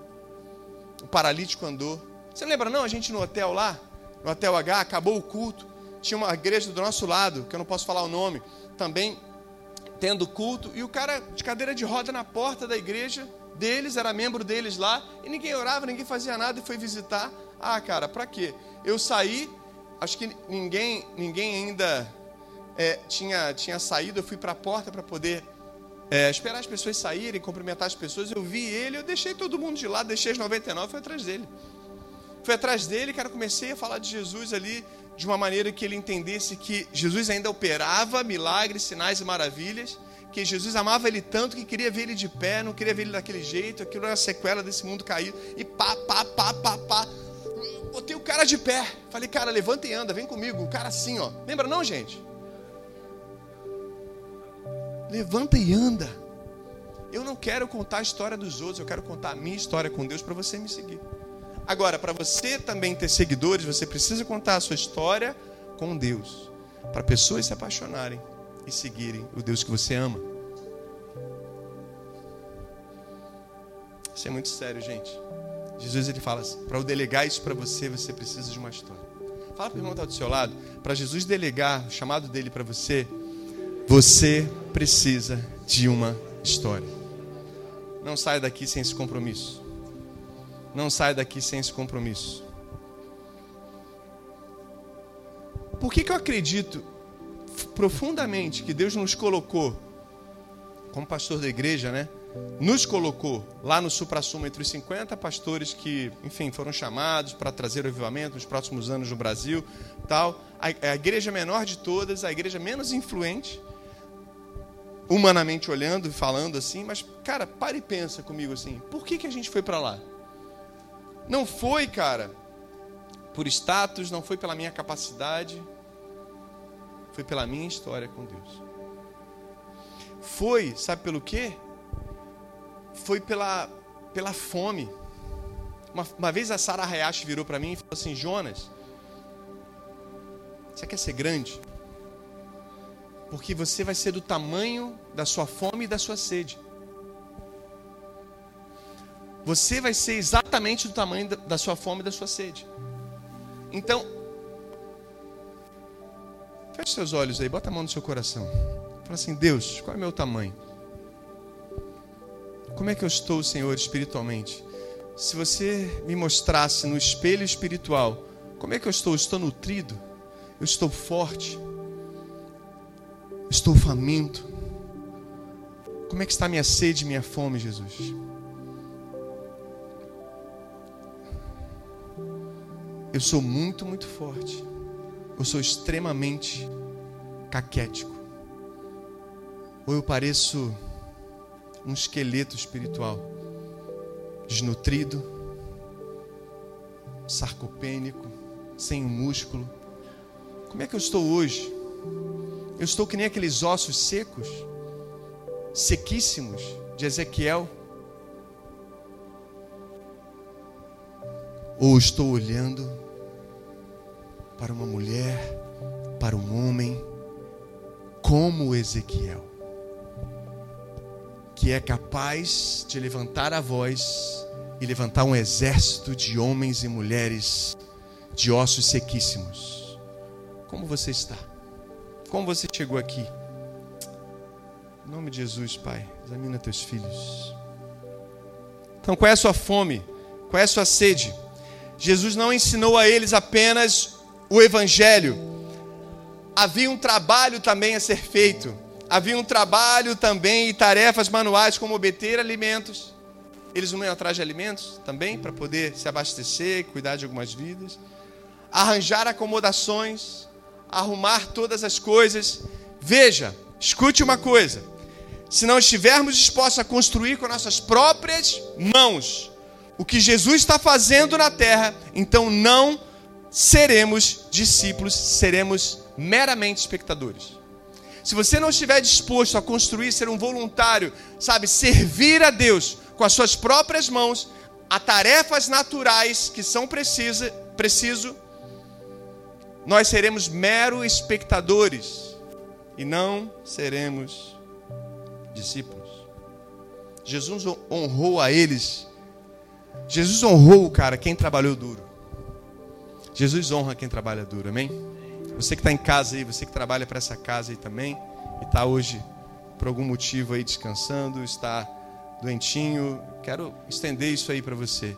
Speaker 2: o paralítico andou. Você lembra, não? A gente no hotel lá, no Hotel H, acabou o culto, tinha uma igreja do nosso lado, que eu não posso falar o nome, também tendo culto, e o cara de cadeira de roda na porta da igreja deles, era membro deles lá, e ninguém orava, ninguém fazia nada e foi visitar. Ah, cara, para quê? Eu saí, acho que ninguém, ninguém ainda é, tinha, tinha saído, eu fui para a porta para poder é, esperar as pessoas saírem, cumprimentar as pessoas. Eu vi ele, eu deixei todo mundo de lado, deixei as 99, fui atrás dele. Fui atrás dele, cara, comecei a falar de Jesus ali de uma maneira que ele entendesse que Jesus ainda operava milagres, sinais e maravilhas, que Jesus amava ele tanto que queria ver ele de pé, não queria ver ele daquele jeito, aquilo era a sequela desse mundo caído, e pá, pá, pá, pá, pá. Botei o cara de pé, falei, cara, levanta e anda, vem comigo, o cara assim, ó. Lembra não, gente? Levanta e anda. Eu não quero contar a história dos outros, eu quero contar a minha história com Deus para você me seguir. Agora, para você também ter seguidores, você precisa contar a sua história com Deus, para pessoas se apaixonarem e seguirem o Deus que você ama. Isso é muito sério, gente. Jesus ele fala assim, para eu delegar isso para você, você precisa de uma história. Fala para o irmão que está do seu lado, para Jesus delegar o chamado dele para você, você precisa de uma história. Não saia daqui sem esse compromisso. Não saia daqui sem esse compromisso. Por que, que eu acredito profundamente que Deus nos colocou, como pastor da igreja, né? Nos colocou lá no supra-sumo entre os 50 pastores que, enfim, foram chamados para trazer o avivamento nos próximos anos no Brasil, tal. A, a igreja menor de todas, a igreja menos influente, humanamente olhando e falando assim, mas, cara, para e pensa comigo assim: por que, que a gente foi para lá? Não foi, cara, por status, não foi pela minha capacidade, foi pela minha história com Deus. Foi, sabe pelo quê? Foi pela, pela fome. Uma, uma vez a Sara Hayashi virou para mim e falou assim: Jonas, você quer ser grande? Porque você vai ser do tamanho da sua fome e da sua sede. Você vai ser exatamente do tamanho da sua fome e da sua sede. Então, feche seus olhos aí, bota a mão no seu coração. Fala assim: Deus, qual é o meu tamanho? Como é que eu estou, Senhor, espiritualmente? Se você me mostrasse no espelho espiritual, como é que eu estou? Estou nutrido? Eu estou forte? Estou faminto. Como é que está minha sede minha fome, Jesus? Eu sou muito, muito forte. Eu sou extremamente caquético. Ou eu pareço um esqueleto espiritual, desnutrido, sarcopênico, sem músculo. Como é que eu estou hoje? Eu estou que nem aqueles ossos secos, sequíssimos de Ezequiel. Ou estou olhando para uma mulher, para um homem, como Ezequiel, que é capaz de levantar a voz e levantar um exército de homens e mulheres de ossos sequíssimos. Como você está? Como você chegou aqui? Em nome de Jesus, Pai, examina teus filhos. Então, qual é a sua fome? Qual é a sua sede? Jesus não ensinou a eles apenas o Evangelho. Havia um trabalho também a ser feito. Havia um trabalho também e tarefas manuais, como obter alimentos. Eles não iam atrás de alimentos também, para poder se abastecer, cuidar de algumas vidas. Arranjar acomodações arrumar todas as coisas. Veja, escute uma coisa: se não estivermos dispostos a construir com nossas próprias mãos o que Jesus está fazendo na terra, então não seremos discípulos, seremos meramente espectadores. Se você não estiver disposto a construir, ser um voluntário, sabe, servir a Deus com as suas próprias mãos, a tarefas naturais que são precisa, preciso, nós seremos mero espectadores e não seremos discípulos. Jesus honrou a eles. Jesus honrou, cara, quem trabalhou duro. Jesus honra quem trabalha duro, amém? Você que está em casa aí, você que trabalha para essa casa aí também, e está hoje por algum motivo aí descansando, está doentinho, quero estender isso aí para você.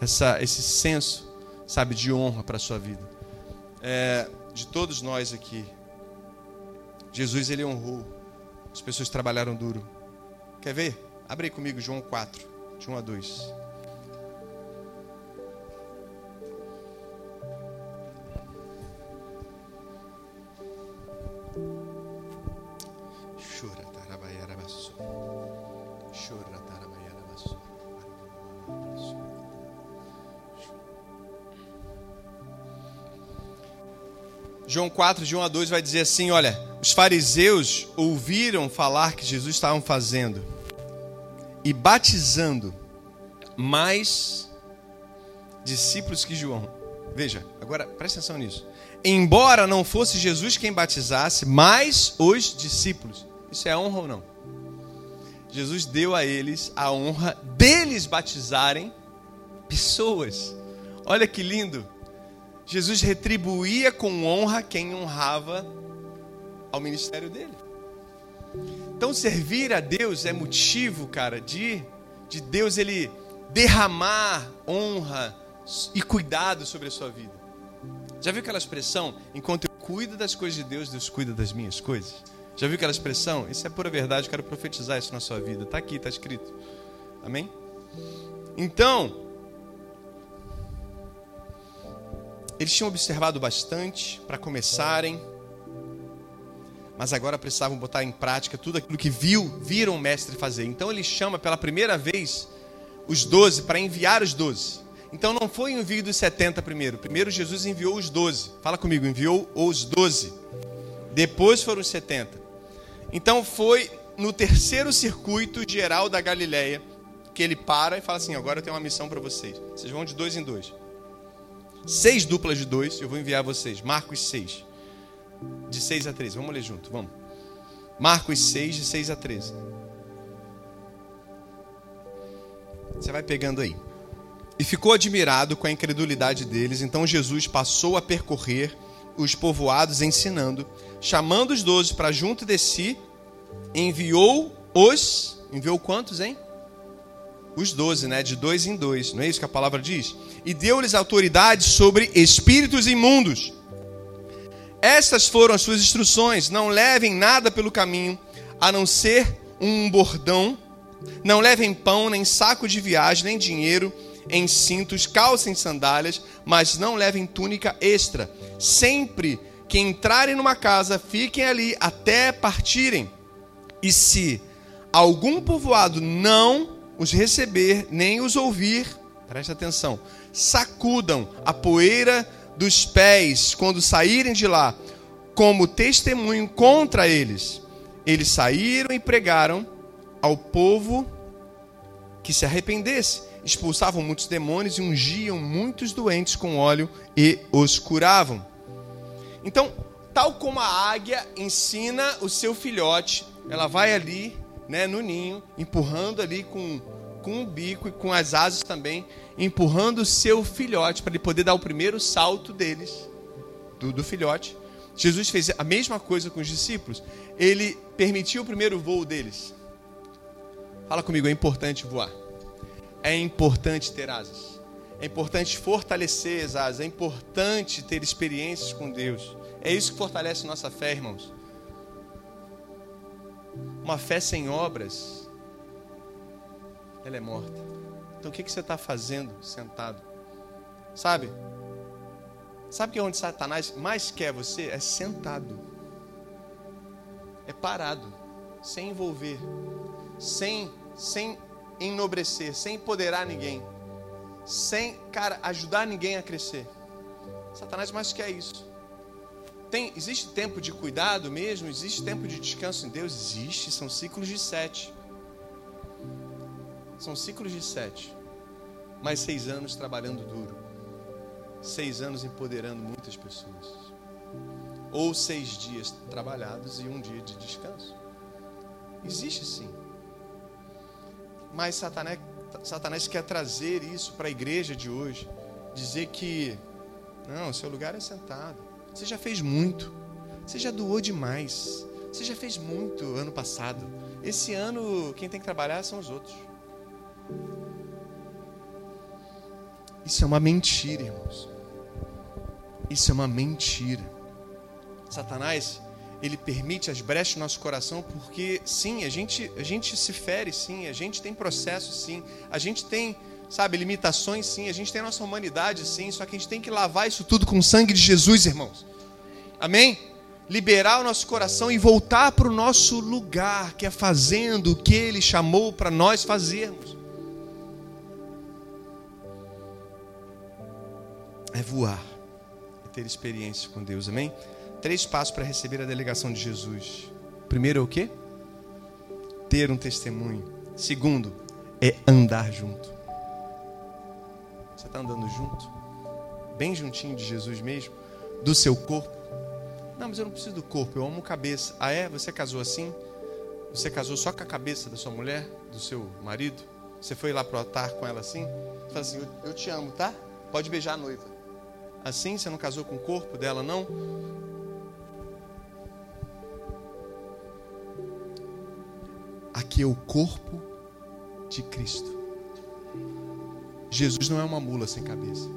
Speaker 2: Essa, esse senso, sabe, de honra para a sua vida é, de todos nós aqui. Jesus ele honrou. As pessoas trabalharam duro. Quer ver? Abre aí comigo João 4, de 1 a 2. João 4, de 1 a 2 vai dizer assim: olha, os fariseus ouviram falar que Jesus estava fazendo e batizando mais discípulos que João. Veja, agora presta atenção nisso. Embora não fosse Jesus quem batizasse, mas os discípulos. Isso é honra ou não? Jesus deu a eles a honra deles batizarem pessoas. Olha que lindo. Jesus retribuía com honra quem honrava ao ministério dele. Então servir a Deus é motivo, cara, de, de Deus ele derramar honra e cuidado sobre a sua vida. Já viu aquela expressão? Enquanto eu cuido das coisas de Deus, Deus cuida das minhas coisas. Já viu aquela expressão? Isso é pura verdade, eu quero profetizar isso na sua vida. Está aqui, está escrito. Amém? Então, eles tinham observado bastante para começarem, mas agora precisavam botar em prática tudo aquilo que viu, viram o mestre fazer. Então ele chama pela primeira vez os doze para enviar os doze. Então não foi o envio dos 70 primeiro. Primeiro Jesus enviou os 12. Fala comigo, enviou os 12. Depois foram os 70. Então foi no terceiro circuito geral da Galileia que ele para e fala assim: agora eu tenho uma missão para vocês. Vocês vão de dois em dois. Seis duplas de dois, eu vou enviar vocês. Marcos 6. De 6 a 13. Vamos ler junto, vamos. Marcos 6, de 6 a 13. Você vai pegando aí. E ficou admirado com a incredulidade deles. Então Jesus passou a percorrer os povoados ensinando, chamando os doze para junto de si, enviou os. Enviou quantos, hein? Os doze, né? De dois em dois. Não é isso que a palavra diz? E deu-lhes autoridade sobre espíritos imundos. Estas foram as suas instruções. Não levem nada pelo caminho, a não ser um bordão. Não levem pão, nem saco de viagem, nem dinheiro em cintos, calcem sandálias, mas não levem túnica extra. Sempre que entrarem numa casa, fiquem ali até partirem. E se algum povoado não os receber, nem os ouvir, preste atenção, sacudam a poeira dos pés quando saírem de lá, como testemunho contra eles. Eles saíram e pregaram ao povo que se arrependesse expulsavam muitos demônios e ungiam muitos doentes com óleo e os curavam. Então, tal como a águia ensina o seu filhote, ela vai ali, né, no ninho, empurrando ali com, com o bico e com as asas também, empurrando o seu filhote para ele poder dar o primeiro salto deles, do, do filhote. Jesus fez a mesma coisa com os discípulos. Ele permitiu o primeiro voo deles. Fala comigo, é importante voar é importante ter asas. É importante fortalecer as asas. É importante ter experiências com Deus. É isso que fortalece nossa fé, irmãos. Uma fé sem obras, ela é morta. Então o que, que você está fazendo sentado? Sabe? Sabe que é onde Satanás mais quer você? É sentado. É parado. Sem envolver. Sem, sem enobrecer, sem empoderar ninguém, sem, cara, ajudar ninguém a crescer. Satanás mais quer isso. Tem, existe tempo de cuidado mesmo? Existe tempo de descanso em Deus? Existe, são ciclos de sete. São ciclos de sete. Mais seis anos trabalhando duro. Seis anos empoderando muitas pessoas. Ou seis dias trabalhados e um dia de descanso. Existe sim. Mas Satanás, Satanás quer trazer isso para a igreja de hoje. Dizer que, não, seu lugar é sentado. Você já fez muito. Você já doou demais. Você já fez muito ano passado. Esse ano, quem tem que trabalhar são os outros. Isso é uma mentira, irmãos. Isso é uma mentira. Satanás ele permite as brechas no nosso coração, porque sim, a gente, a gente se fere, sim, a gente tem processo, sim, a gente tem, sabe, limitações, sim, a gente tem a nossa humanidade, sim, só que a gente tem que lavar isso tudo com o sangue de Jesus, irmãos. Amém? Liberar o nosso coração e voltar para o nosso lugar, que é fazendo o que Ele chamou para nós fazermos. É voar, é ter experiência com Deus, amém? três passos para receber a delegação de Jesus. Primeiro é o quê? Ter um testemunho. Segundo, é andar junto. Você está andando junto? Bem juntinho de Jesus mesmo? Do seu corpo? Não, mas eu não preciso do corpo, eu amo cabeça. Ah, é? Você casou assim? Você casou só com a cabeça da sua mulher, do seu marido? Você foi lá pro altar com ela assim? Fala assim: eu, eu te amo, tá? Pode beijar a noiva. Assim você não casou com o corpo dela, não? que o corpo de Cristo. Jesus não é uma mula sem cabeça.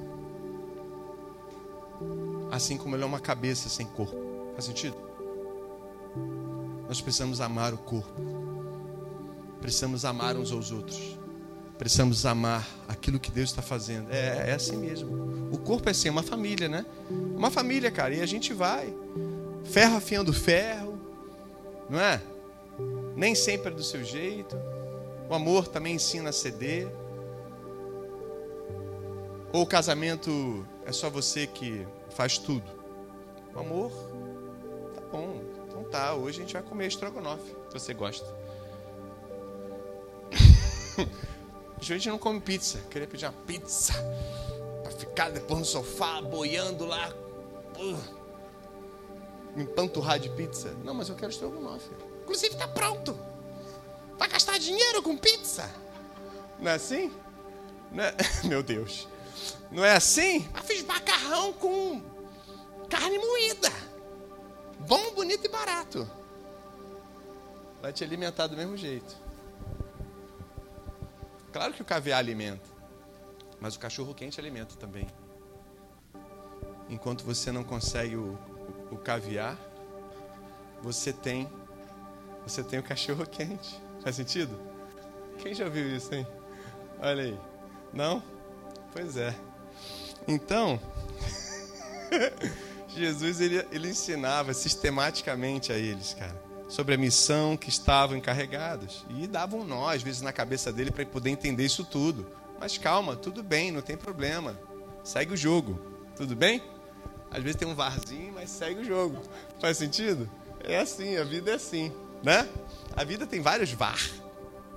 Speaker 2: Assim como ele é uma cabeça sem corpo. Faz sentido? Nós precisamos amar o corpo. Precisamos amar uns aos outros. Precisamos amar aquilo que Deus está fazendo. É, é assim mesmo. O corpo é assim, é uma família, né? Uma família, cara. E a gente vai. Ferro afiando ferro. Não é? Nem sempre é do seu jeito. O amor também ensina a ceder. Ou o casamento é só você que faz tudo? O amor, tá bom. Então tá, hoje a gente vai comer estrogonofe, se você gosta. [LAUGHS] a gente não come pizza. Queria pedir uma pizza para ficar depois no sofá, boiando lá. Uh, me empanturrar de pizza. Não, mas eu quero estrogonofe. Inclusive tá pronto. Vai gastar dinheiro com pizza? Não é assim? Não é... [LAUGHS] Meu Deus. Não é assim? Eu fiz macarrão com carne moída. Bom, bonito e barato. Vai te alimentar do mesmo jeito. Claro que o caviar alimenta, mas o cachorro quente alimenta também. Enquanto você não consegue o, o, o caviar, você tem você tem o cachorro quente. Faz sentido? Quem já viu isso, hein? Olha aí. Não? Pois é. Então, [LAUGHS] Jesus ele, ele ensinava sistematicamente a eles, cara, sobre a missão que estavam encarregados. E davam nós, às vezes, na cabeça dele para poder entender isso tudo. Mas calma, tudo bem, não tem problema. Segue o jogo. Tudo bem? Às vezes tem um varzinho, mas segue o jogo. Faz sentido? É assim, a vida é assim, né? A vida tem vários var,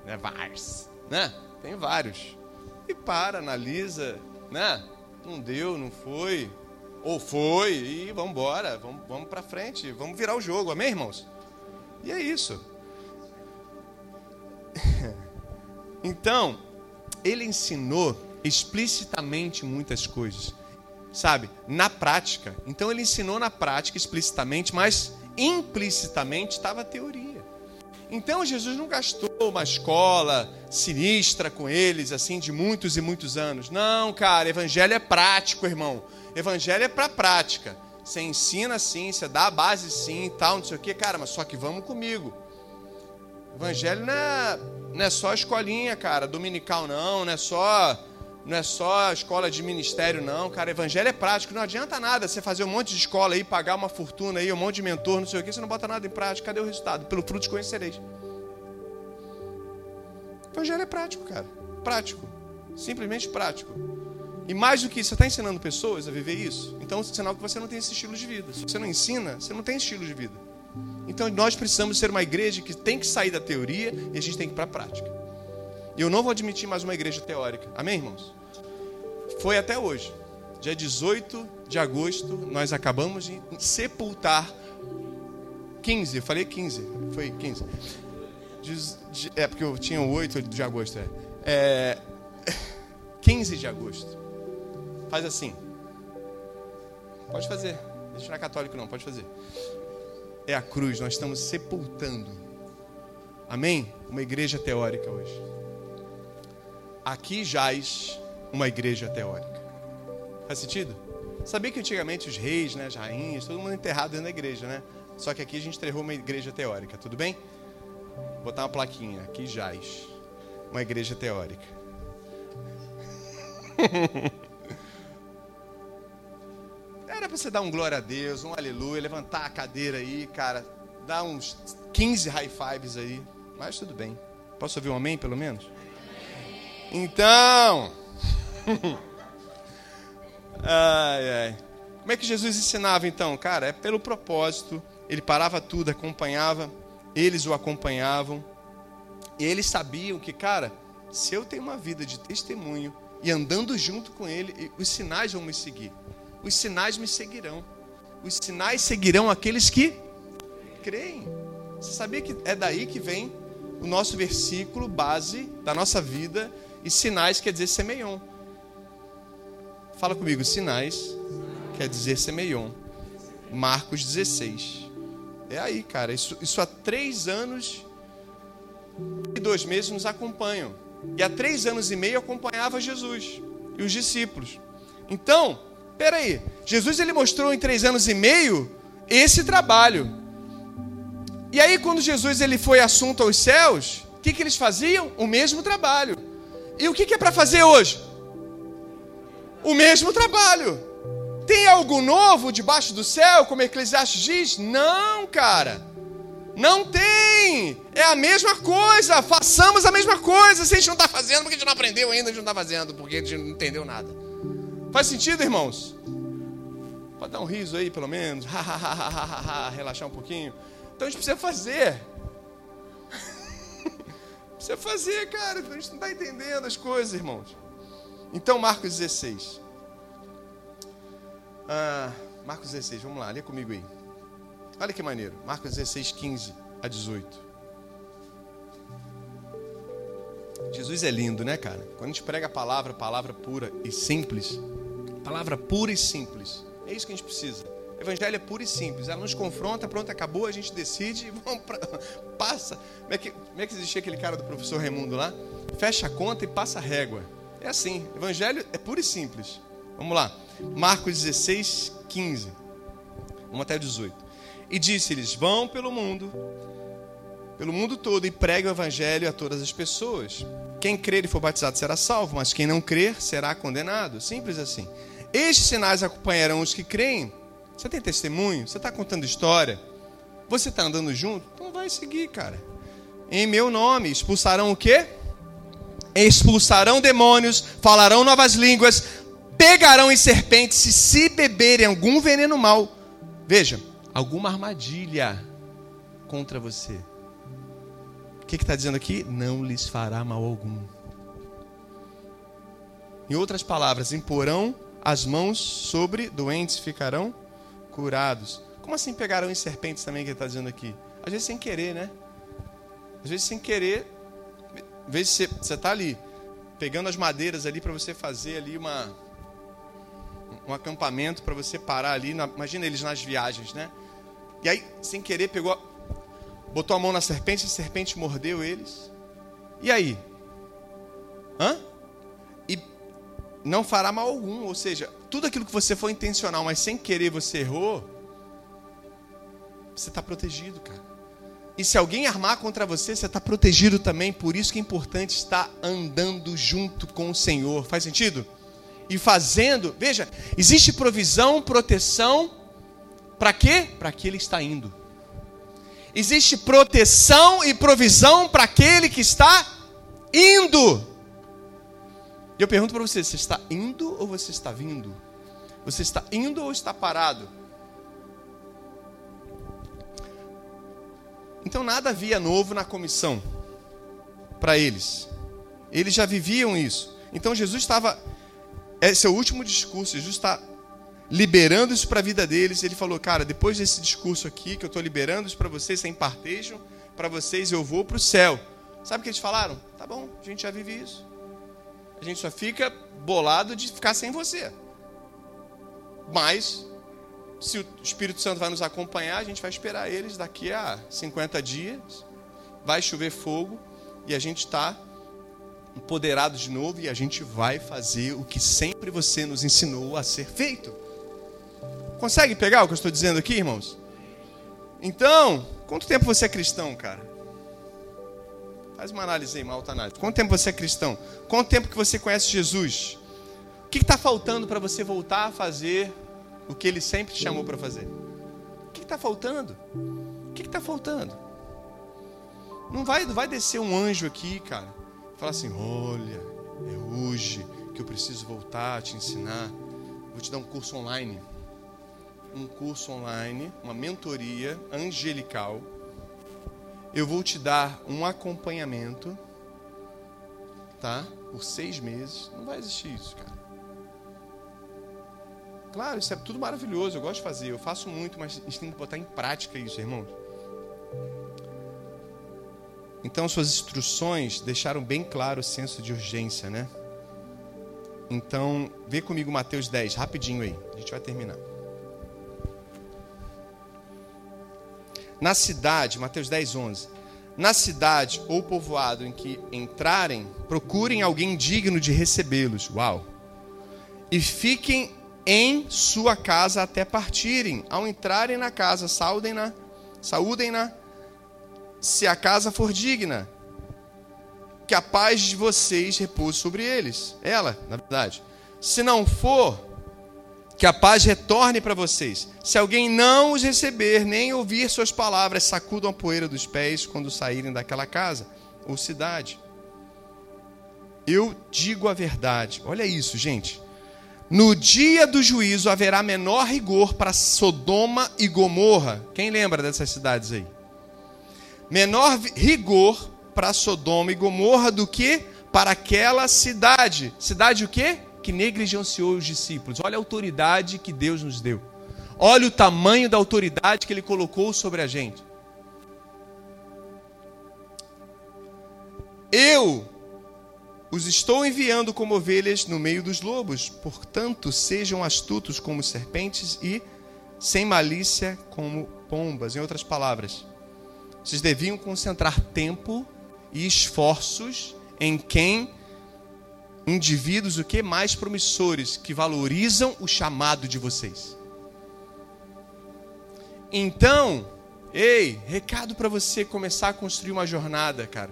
Speaker 2: né? Vars, né? Tem vários. E para, analisa, né? Não deu, não foi. Ou foi, e vamos embora, vamos, vamos para frente, vamos virar o jogo, amém, irmãos? E é isso. [LAUGHS] então, ele ensinou explicitamente muitas coisas, sabe? Na prática. Então, ele ensinou na prática explicitamente, mas implicitamente estava a teoria. Então Jesus não gastou uma escola sinistra com eles, assim, de muitos e muitos anos. Não, cara, evangelho é prático, irmão. Evangelho é para prática. Você ensina sim, você dá a base sim, tal, não sei o quê, cara, mas só que vamos comigo. Evangelho não é, não é só escolinha, cara, dominical não, não é só não é só escola de ministério, não, cara. Evangelho é prático. Não adianta nada você fazer um monte de escola aí, pagar uma fortuna aí, um monte de mentor, não sei o que, você não bota nada em prática. Cadê o resultado? Pelo fruto conhecereis. Evangelho é prático, cara. Prático. Simplesmente prático. E mais do que isso, você está ensinando pessoas a viver isso? Então, é sinal que você não tem esse estilo de vida. Se você não ensina, você não tem estilo de vida. Então, nós precisamos ser uma igreja que tem que sair da teoria e a gente tem que ir para a prática. Eu não vou admitir mais uma igreja teórica. Amém, irmãos? Foi até hoje. Dia 18 de agosto, nós acabamos de sepultar 15, eu falei 15, foi 15. É porque eu tinha 8 de agosto, é. é [LAUGHS] 15 de agosto. Faz assim. Pode fazer. Deixa não é católico não, pode fazer. É a cruz, nós estamos sepultando. Amém? Uma igreja teórica hoje aqui jaz uma igreja teórica. Faz sentido? Sabia que antigamente os reis, né, as rainhas, todo mundo enterrado dentro da igreja, né? Só que aqui a gente enterrou uma igreja teórica, tudo bem? Vou botar uma plaquinha, aqui jaz uma igreja teórica. [LAUGHS] Era para você dar um glória a Deus, um aleluia, levantar a cadeira aí, cara, dar uns 15 high fives aí, mas tudo bem. Posso ouvir um amém, pelo menos? Então, [LAUGHS] ai, ai. Como é que Jesus ensinava então? Cara, é pelo propósito. Ele parava tudo, acompanhava, eles o acompanhavam. E eles sabiam que, cara, se eu tenho uma vida de testemunho e andando junto com ele, os sinais vão me seguir. Os sinais me seguirão. Os sinais seguirão aqueles que creem. Você sabia que é daí que vem o nosso versículo base da nossa vida e sinais quer dizer semeion. Fala comigo, sinais quer dizer semeion. Marcos 16. É aí, cara. Isso, isso há três anos e dois meses nos acompanham. E há três anos e meio acompanhava Jesus e os discípulos. Então, peraí, Jesus ele mostrou em três anos e meio esse trabalho. E aí, quando Jesus ele foi assunto aos céus, o que, que eles faziam? O mesmo trabalho. E o que, é para fazer hoje? O mesmo trabalho. Tem algo novo debaixo do céu, como Eclesiastes diz? Não, cara. Não tem! É a mesma coisa! Façamos a mesma coisa! Se a gente não está fazendo, porque a gente não aprendeu ainda, a gente não está fazendo, porque a gente não entendeu nada. Faz sentido, irmãos? Pode dar um riso aí, pelo menos. [LAUGHS] Relaxar um pouquinho. Então a gente precisa fazer. Precisa fazer, cara. A gente não está entendendo as coisas, irmãos. Então, Marcos 16. Ah, Marcos 16, vamos lá, lê comigo aí. Olha que maneiro. Marcos 16, 15 a 18. Jesus é lindo, né, cara? Quando a gente prega a palavra, palavra pura e simples, palavra pura e simples, é isso que a gente precisa. Evangelho é puro e simples. Ela nos confronta, pronto, acabou, a gente decide e [LAUGHS] vamos pra... passa. Como é, que, como é que existia aquele cara do professor Raimundo lá? Fecha a conta e passa a régua. É assim. Evangelho é puro e simples. Vamos lá. Marcos 16, 15. Vamos até 18. E disse-lhes: Vão pelo mundo, pelo mundo todo, e pregue o evangelho a todas as pessoas. Quem crer e for batizado será salvo, mas quem não crer será condenado. Simples assim. Estes sinais acompanharão os que creem. Você tem testemunho? Você está contando história? Você está andando junto? Então vai seguir, cara. Em meu nome, expulsarão o quê? Expulsarão demônios, falarão novas línguas, pegarão em serpentes, e se beberem algum veneno mal. Veja, alguma armadilha contra você. O que está dizendo aqui? Não lhes fará mal algum. Em outras palavras, imporão as mãos sobre doentes, ficarão curados. Como assim pegarão em serpentes também que ele está dizendo aqui? Às vezes sem querer, né? Às vezes sem querer, às vezes você está ali, pegando as madeiras ali para você fazer ali uma, um acampamento para você parar ali. Na, imagina eles nas viagens, né? E aí, sem querer, pegou, botou a mão na serpente, a serpente mordeu eles. E aí? Hã? Não fará mal algum. Ou seja, tudo aquilo que você foi intencional, mas sem querer você errou, você está protegido, cara. E se alguém armar contra você, você está protegido também. Por isso que é importante estar andando junto com o Senhor. Faz sentido? E fazendo, veja, existe provisão, proteção para quê? Para aquele que está indo. Existe proteção e provisão para aquele que está indo. E eu pergunto para você: você está indo ou você está vindo? Você está indo ou está parado? Então nada havia novo na comissão para eles. Eles já viviam isso. Então Jesus estava. Esse é o último discurso. Jesus está liberando isso para a vida deles. Ele falou, cara, depois desse discurso aqui, que eu estou liberando isso para vocês, sem partejo, para vocês eu vou para o céu. Sabe o que eles falaram? Tá bom, a gente já vive isso. A gente só fica bolado de ficar sem você. Mas, se o Espírito Santo vai nos acompanhar, a gente vai esperar eles daqui a 50 dias. Vai chover fogo e a gente está empoderado de novo e a gente vai fazer o que sempre você nos ensinou a ser feito. Consegue pegar o que eu estou dizendo aqui, irmãos? Então, quanto tempo você é cristão, cara? Faz uma análise aí, uma alta análise. Quanto tempo você é cristão? Quanto tempo que você conhece Jesus? O que está faltando para você voltar a fazer o que Ele sempre te chamou para fazer? O que está faltando? O que está faltando? Não vai, não vai descer um anjo aqui, cara. Falar assim: olha, é hoje que eu preciso voltar a te ensinar. Vou te dar um curso online um curso online, uma mentoria angelical. Eu vou te dar um acompanhamento, tá? Por seis meses. Não vai existir isso, cara. Claro, isso é tudo maravilhoso. Eu gosto de fazer. Eu faço muito, mas a gente tem que botar em prática isso, irmãos. Então, suas instruções deixaram bem claro o senso de urgência, né? Então, vê comigo Mateus 10, rapidinho aí. A gente vai terminar. Na cidade, Mateus 10, 11. na cidade ou povoado em que entrarem, procurem alguém digno de recebê-los. Uau! E fiquem em sua casa até partirem. Ao entrarem na casa, saudem-na, saúdem-na, se a casa for digna. Que a paz de vocês repouse sobre eles. Ela, na verdade. Se não for, que a paz retorne para vocês. Se alguém não os receber, nem ouvir suas palavras, sacudam a poeira dos pés quando saírem daquela casa ou cidade. Eu digo a verdade. Olha isso, gente. No dia do juízo haverá menor rigor para Sodoma e Gomorra. Quem lembra dessas cidades aí? Menor rigor para Sodoma e Gomorra do que para aquela cidade. Cidade o quê? Que negligenciou os discípulos. Olha a autoridade que Deus nos deu. Olha o tamanho da autoridade que Ele colocou sobre a gente. Eu os estou enviando como ovelhas no meio dos lobos, portanto, sejam astutos como serpentes e sem malícia como pombas. Em outras palavras, vocês deviam concentrar tempo e esforços em quem indivíduos o que mais promissores que valorizam o chamado de vocês. Então, ei, recado para você começar a construir uma jornada, cara.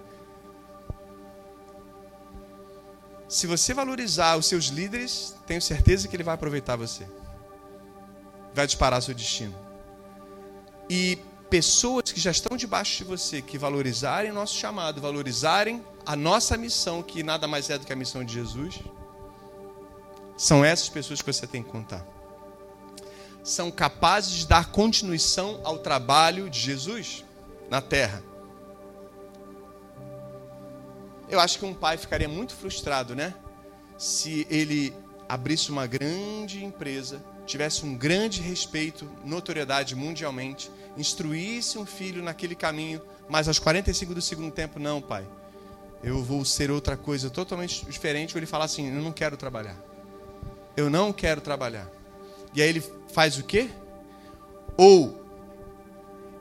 Speaker 2: Se você valorizar os seus líderes, tenho certeza que ele vai aproveitar você. Vai disparar seu destino. E pessoas que já estão debaixo de você, que valorizarem nosso chamado, valorizarem a nossa missão, que nada mais é do que a missão de Jesus, são essas pessoas que você tem que contar. São capazes de dar continuação ao trabalho de Jesus na terra. Eu acho que um pai ficaria muito frustrado, né? Se ele abrisse uma grande empresa, tivesse um grande respeito, notoriedade mundialmente, instruísse um filho naquele caminho, mas aos 45 do segundo tempo, não, pai. Eu vou ser outra coisa totalmente diferente. Ou ele fala assim: Eu não quero trabalhar. Eu não quero trabalhar. E aí ele faz o quê? Ou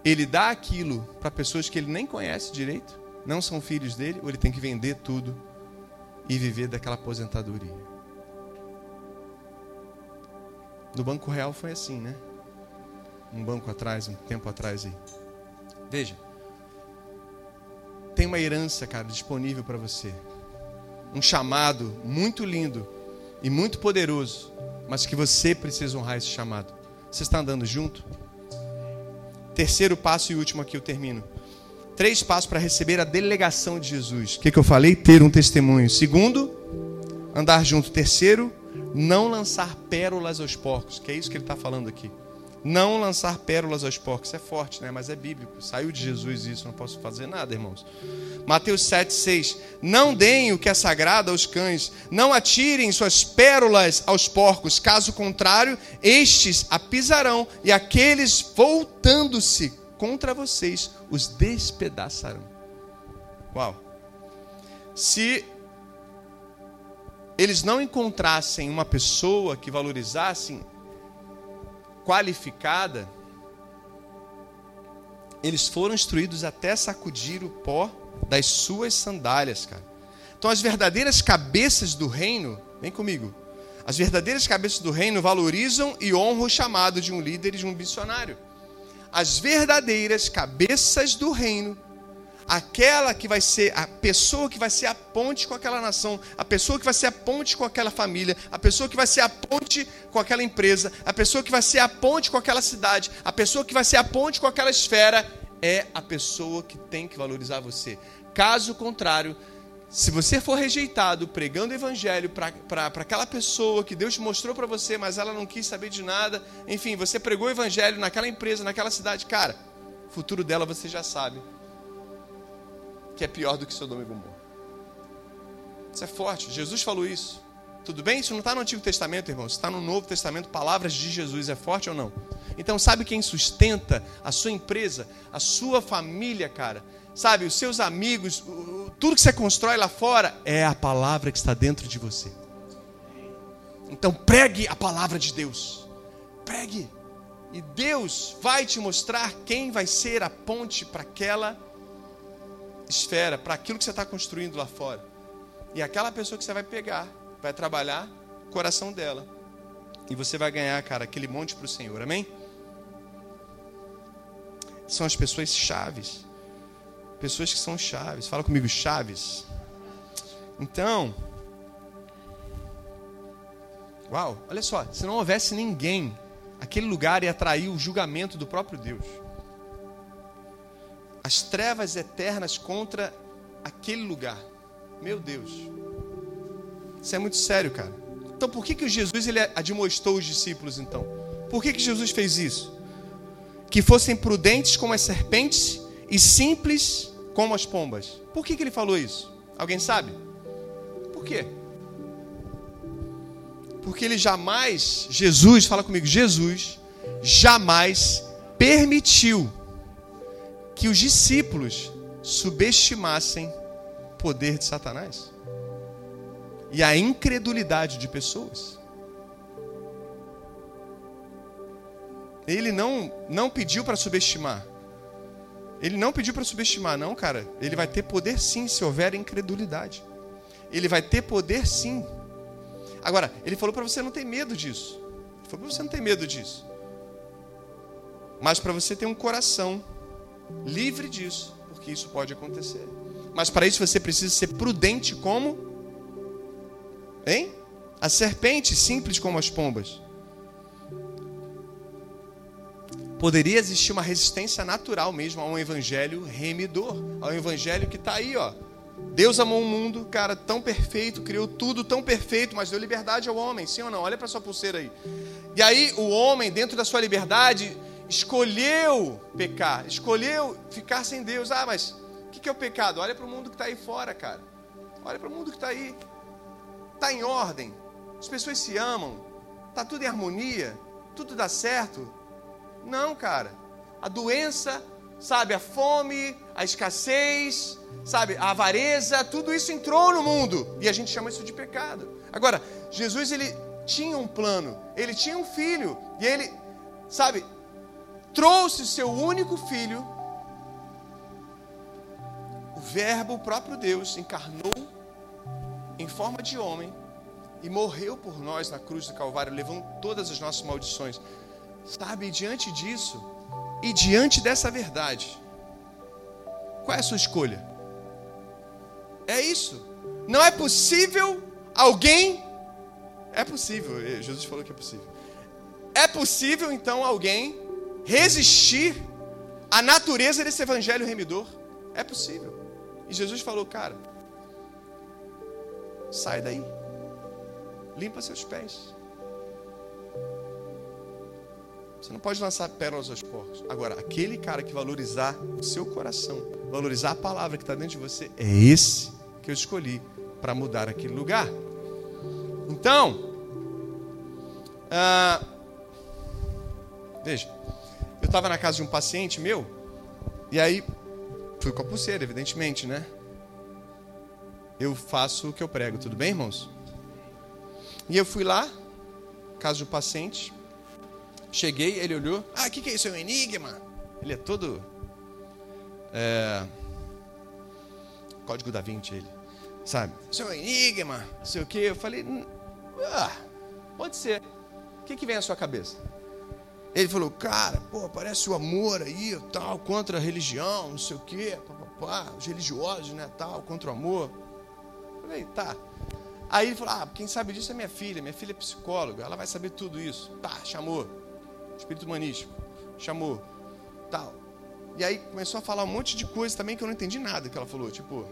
Speaker 2: ele dá aquilo para pessoas que ele nem conhece direito, não são filhos dele, ou ele tem que vender tudo e viver daquela aposentadoria. No Banco Real foi assim, né? um banco atrás, um tempo atrás aí. Veja, tem uma herança, cara, disponível para você. Um chamado muito lindo e muito poderoso, mas que você precisa honrar esse chamado. Você está andando junto? Terceiro passo e último aqui eu termino. Três passos para receber a delegação de Jesus. O que, que eu falei? Ter um testemunho. Segundo, andar junto. Terceiro, não lançar pérolas aos porcos, que é isso que ele está falando aqui. Não lançar pérolas aos porcos. É forte, né? Mas é bíblico. Saiu de Jesus isso. Não posso fazer nada, irmãos. Mateus 7, 6. Não deem o que é sagrado aos cães. Não atirem suas pérolas aos porcos. Caso contrário, estes a pisarão. E aqueles, voltando-se contra vocês, os despedaçarão. Uau. Se eles não encontrassem uma pessoa que valorizassem qualificada, eles foram instruídos até sacudir o pó das suas sandálias, cara. Então, as verdadeiras cabeças do reino, vem comigo. As verdadeiras cabeças do reino valorizam e honram o chamado de um líder e de um missionário. As verdadeiras cabeças do reino aquela que vai ser a pessoa que vai ser a ponte com aquela nação, a pessoa que vai ser a ponte com aquela família, a pessoa que vai ser a ponte com aquela empresa, a pessoa que vai ser a ponte com aquela cidade, a pessoa que vai ser a ponte com aquela esfera, é a pessoa que tem que valorizar você. Caso contrário, se você for rejeitado pregando o evangelho para aquela pessoa que Deus mostrou para você, mas ela não quis saber de nada, enfim, você pregou o evangelho naquela empresa, naquela cidade, cara, o futuro dela você já sabe que é pior do que Sodoma e Gomorra. Isso é forte. Jesus falou isso. Tudo bem? Isso não está no Antigo Testamento, irmãos. Está no Novo Testamento. Palavras de Jesus. É forte ou não? Então, sabe quem sustenta a sua empresa, a sua família, cara? Sabe, os seus amigos, tudo que você constrói lá fora é a palavra que está dentro de você. Então, pregue a palavra de Deus. Pregue. E Deus vai te mostrar quem vai ser a ponte para aquela esfera para aquilo que você está construindo lá fora. E aquela pessoa que você vai pegar, vai trabalhar o coração dela. E você vai ganhar, cara, aquele monte para o Senhor. Amém? São as pessoas chaves. Pessoas que são chaves. Fala comigo, chaves. Então, uau, olha só, se não houvesse ninguém, aquele lugar ia atrair o julgamento do próprio Deus. As trevas eternas contra aquele lugar. Meu Deus. Isso é muito sério, cara. Então, por que, que Jesus ele admoestou os discípulos, então? Por que, que Jesus fez isso? Que fossem prudentes como as serpentes e simples como as pombas. Por que, que ele falou isso? Alguém sabe? Por quê? Porque ele jamais, Jesus, fala comigo, Jesus jamais permitiu que os discípulos subestimassem o poder de Satanás e a incredulidade de pessoas. Ele não, não pediu para subestimar. Ele não pediu para subestimar, não, cara. Ele vai ter poder sim se houver incredulidade. Ele vai ter poder sim. Agora, ele falou para você não ter medo disso. Ele falou para você não ter medo disso. Mas para você ter um coração livre disso, porque isso pode acontecer. Mas para isso você precisa ser prudente como Hein? A serpente, simples como as pombas. Poderia existir uma resistência natural mesmo a um evangelho remidor, ao evangelho que está aí, ó. Deus amou o mundo, cara, tão perfeito, criou tudo tão perfeito, mas deu liberdade ao homem, sim ou não? Olha para sua pulseira aí. E aí o homem, dentro da sua liberdade, escolheu pecar, escolheu ficar sem Deus. Ah, mas o que, que é o pecado? Olha para o mundo que está aí fora, cara. Olha para o mundo que está aí está em ordem, as pessoas se amam, está tudo em harmonia, tudo dá certo. Não, cara. A doença, sabe, a fome, a escassez, sabe, a avareza, tudo isso entrou no mundo e a gente chama isso de pecado. Agora, Jesus ele tinha um plano, ele tinha um filho e ele, sabe, trouxe seu único filho. O Verbo, o próprio Deus, encarnou em forma de homem e morreu por nós na cruz do Calvário, levando todas as nossas maldições. Sabe, e diante disso, e diante dessa verdade, qual é a sua escolha? É isso. Não é possível alguém. É possível, Jesus falou que é possível. É possível então alguém resistir à natureza desse evangelho remidor? É possível. E Jesus falou, cara, Sai daí. Limpa seus pés. Você não pode lançar pérolas aos porcos. Agora, aquele cara que valorizar o seu coração, valorizar a palavra que está dentro de você, é esse que eu escolhi para mudar aquele lugar. Então, ah, veja, estava na casa de um paciente meu, e aí fui com a pulseira, evidentemente, né? eu faço o que eu prego, tudo bem, irmãos? E eu fui lá, caso do paciente, cheguei, ele olhou, ah, o que, que é isso? É um enigma? Ele é todo. É, código da Vinci, ele, sabe? Isso é um enigma, não sei o que. Eu falei, ah, pode ser. O que, que vem à sua cabeça? Ele falou, cara, pô, parece o amor aí, tal, contra a religião, não sei o quê, papapá, os religiosos, né, tal, contra o amor. Falei, tá. Aí ele falou: Ah, quem sabe disso é minha filha. Minha filha é psicóloga, ela vai saber tudo isso. Tá, chamou. Espírito humanístico. Chamou. Tal. E aí começou a falar um monte de coisa também que eu não entendi nada que ela falou. Tipo,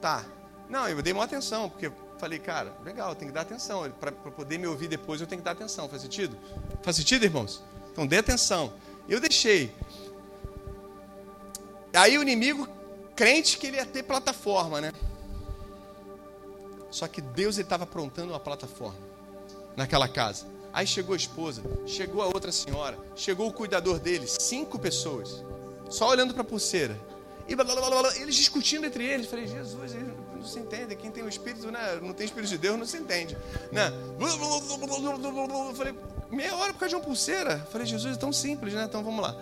Speaker 2: tá. Não, eu dei uma atenção, porque falei, cara, legal, tem que dar atenção. Para poder me ouvir depois, eu tenho que dar atenção. Faz sentido? Faz sentido, irmãos? Então dê atenção. Eu deixei. Aí o inimigo, crente que ele ia ter plataforma, né? Só que Deus estava aprontando uma plataforma naquela casa. Aí chegou a esposa, chegou a outra senhora, chegou o cuidador dele, cinco pessoas, só olhando para a pulseira. E blá, blá, blá, eles discutindo entre eles. Falei, Jesus, não se entendem. Quem tem o Espírito, né, não tem Espírito de Deus, não se entende. Né? Falei, meia hora por causa de uma pulseira. Falei, Jesus, é tão simples, né? Então vamos lá.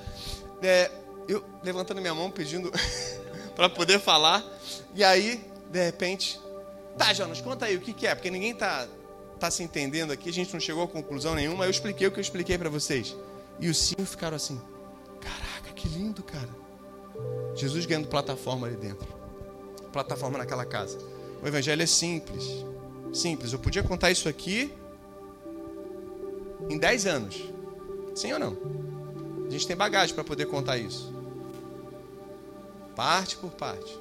Speaker 2: É, eu levantando minha mão, pedindo [LAUGHS] para poder falar. E aí, de repente, tá, Jonas, conta aí o que, que é, porque ninguém tá, tá se entendendo aqui, a gente não chegou a conclusão nenhuma. Eu expliquei o que eu expliquei para vocês. E os cinco ficaram assim: caraca, que lindo, cara. Jesus ganhando plataforma ali dentro plataforma naquela casa. O evangelho é simples. Simples. Eu podia contar isso aqui em 10 anos. Sim ou não? A gente tem bagagem para poder contar isso. Parte por parte.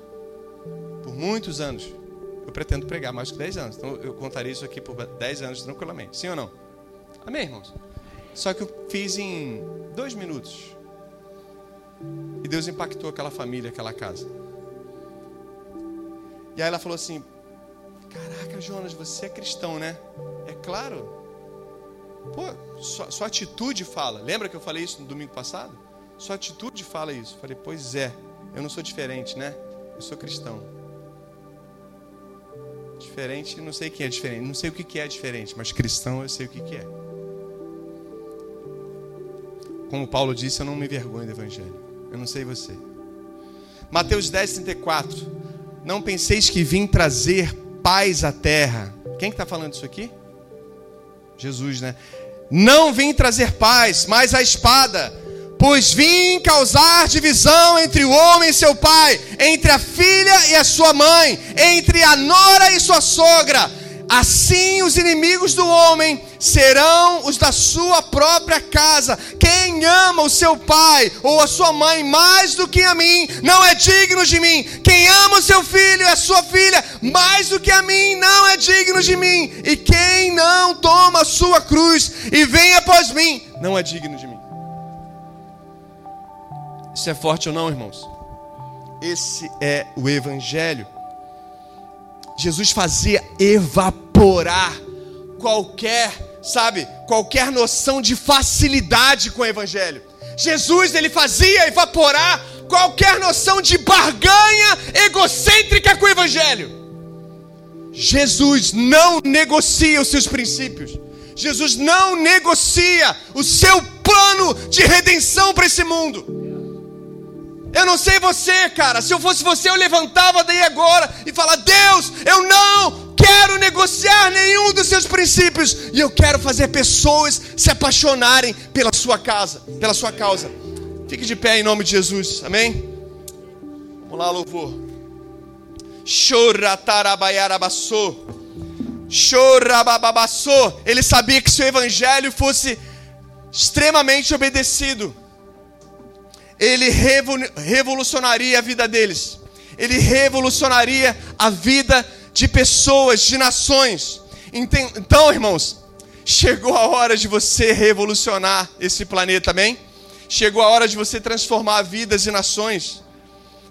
Speaker 2: Por muitos anos. Eu pretendo pregar mais que 10 anos. Então eu contaria isso aqui por 10 anos tranquilamente. Sim ou não? Amém, irmãos? Só que eu fiz em dois minutos. E Deus impactou aquela família, aquela casa. E aí ela falou assim: Caraca, Jonas, você é cristão, né? É claro. Pô, sua, sua, atitude fala. Lembra que eu falei isso no domingo passado? Sua atitude fala isso. falei, pois é, eu não sou diferente, né? Eu sou cristão. Diferente, não sei quem é diferente. Não sei o que é diferente, mas cristão eu sei o que é. Como Paulo disse, eu não me vergonho do Evangelho. Eu não sei você. Mateus 10, 34. Não penseis que vim trazer paz à terra. Quem está que tá falando isso aqui? Jesus, né? Não vim trazer paz, mas a espada. Pois vim causar divisão entre o homem e seu pai, entre a filha e a sua mãe, entre a nora e sua sogra Assim os inimigos do homem serão os da sua própria casa. Quem ama o seu pai ou a sua mãe mais do que a mim, não é digno de mim. Quem ama o seu filho a sua filha mais do que a mim, não é digno de mim. E quem não toma a sua cruz e vem após mim, não é digno de mim. Isso é forte ou não, irmãos? Esse é o evangelho. Jesus fazia evaporar qualquer, sabe, qualquer noção de facilidade com o evangelho. Jesus ele fazia evaporar qualquer noção de barganha egocêntrica com o evangelho. Jesus não negocia os seus princípios. Jesus não negocia o seu plano de redenção para esse mundo. Eu não sei você, cara. Se eu fosse você, eu levantava daí agora e falava: Deus, eu não quero negociar nenhum dos seus princípios e eu quero fazer pessoas se apaixonarem pela sua casa, pela sua causa. Fique de pé em nome de Jesus. Amém? Vamos lá, louvor. Choratarabaiarabassô. Chorabababassô. Ele sabia que se o evangelho fosse extremamente obedecido, ele revolucionaria a vida deles, ele revolucionaria a vida de pessoas, de nações. Então, irmãos, chegou a hora de você revolucionar esse planeta, amém? Chegou a hora de você transformar vidas e nações,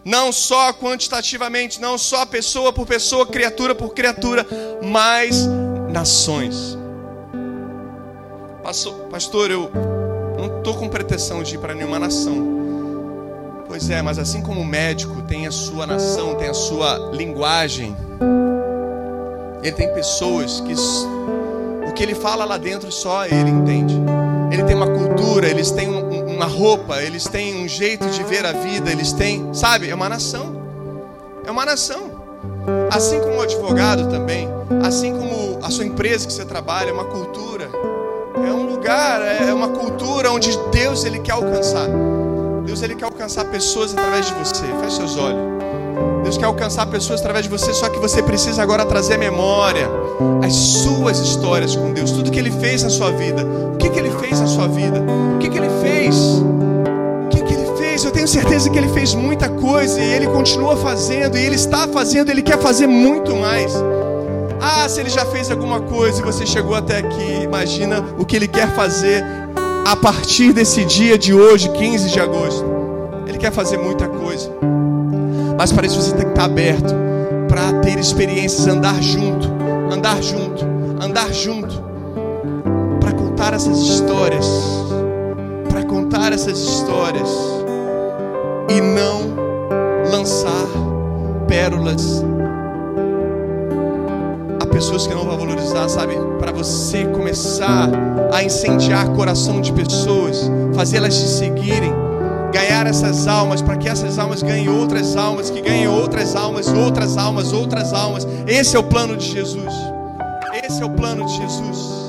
Speaker 2: não só quantitativamente, não só pessoa por pessoa, criatura por criatura, mas nações. Pastor, eu não estou com pretensão de ir para nenhuma nação. Pois é, mas assim como o médico tem a sua nação, tem a sua linguagem, ele tem pessoas que o que ele fala lá dentro só ele entende. Ele tem uma cultura, eles têm uma roupa, eles têm um jeito de ver a vida, eles têm, sabe, é uma nação. É uma nação. Assim como o advogado também, assim como a sua empresa que você trabalha, é uma cultura. É um lugar, é uma cultura onde Deus ele quer alcançar. Deus ele quer alcançar pessoas através de você. Feche seus olhos. Deus quer alcançar pessoas através de você, só que você precisa agora trazer à memória as suas histórias com Deus, tudo que Ele fez na sua vida. O que, que Ele fez na sua vida? O que, que Ele fez? O que, que Ele fez? Eu tenho certeza que Ele fez muita coisa e Ele continua fazendo, e Ele está fazendo, Ele quer fazer muito mais. Ah, se Ele já fez alguma coisa e você chegou até aqui, imagina o que Ele quer fazer a partir desse dia de hoje, 15 de agosto. Ele quer fazer muita coisa. Mas para isso você tem que estar aberto para ter experiências, andar junto, andar junto, andar junto, para contar essas histórias, para contar essas histórias e não lançar pérolas pessoas que não vão valorizar, sabe? Para você começar a incendiar coração de pessoas, fazê-las te seguirem. Ganhar essas almas, para que essas almas ganhem outras almas, que ganhem outras almas, outras almas, outras almas. Esse é o plano de Jesus. Esse é o plano de Jesus.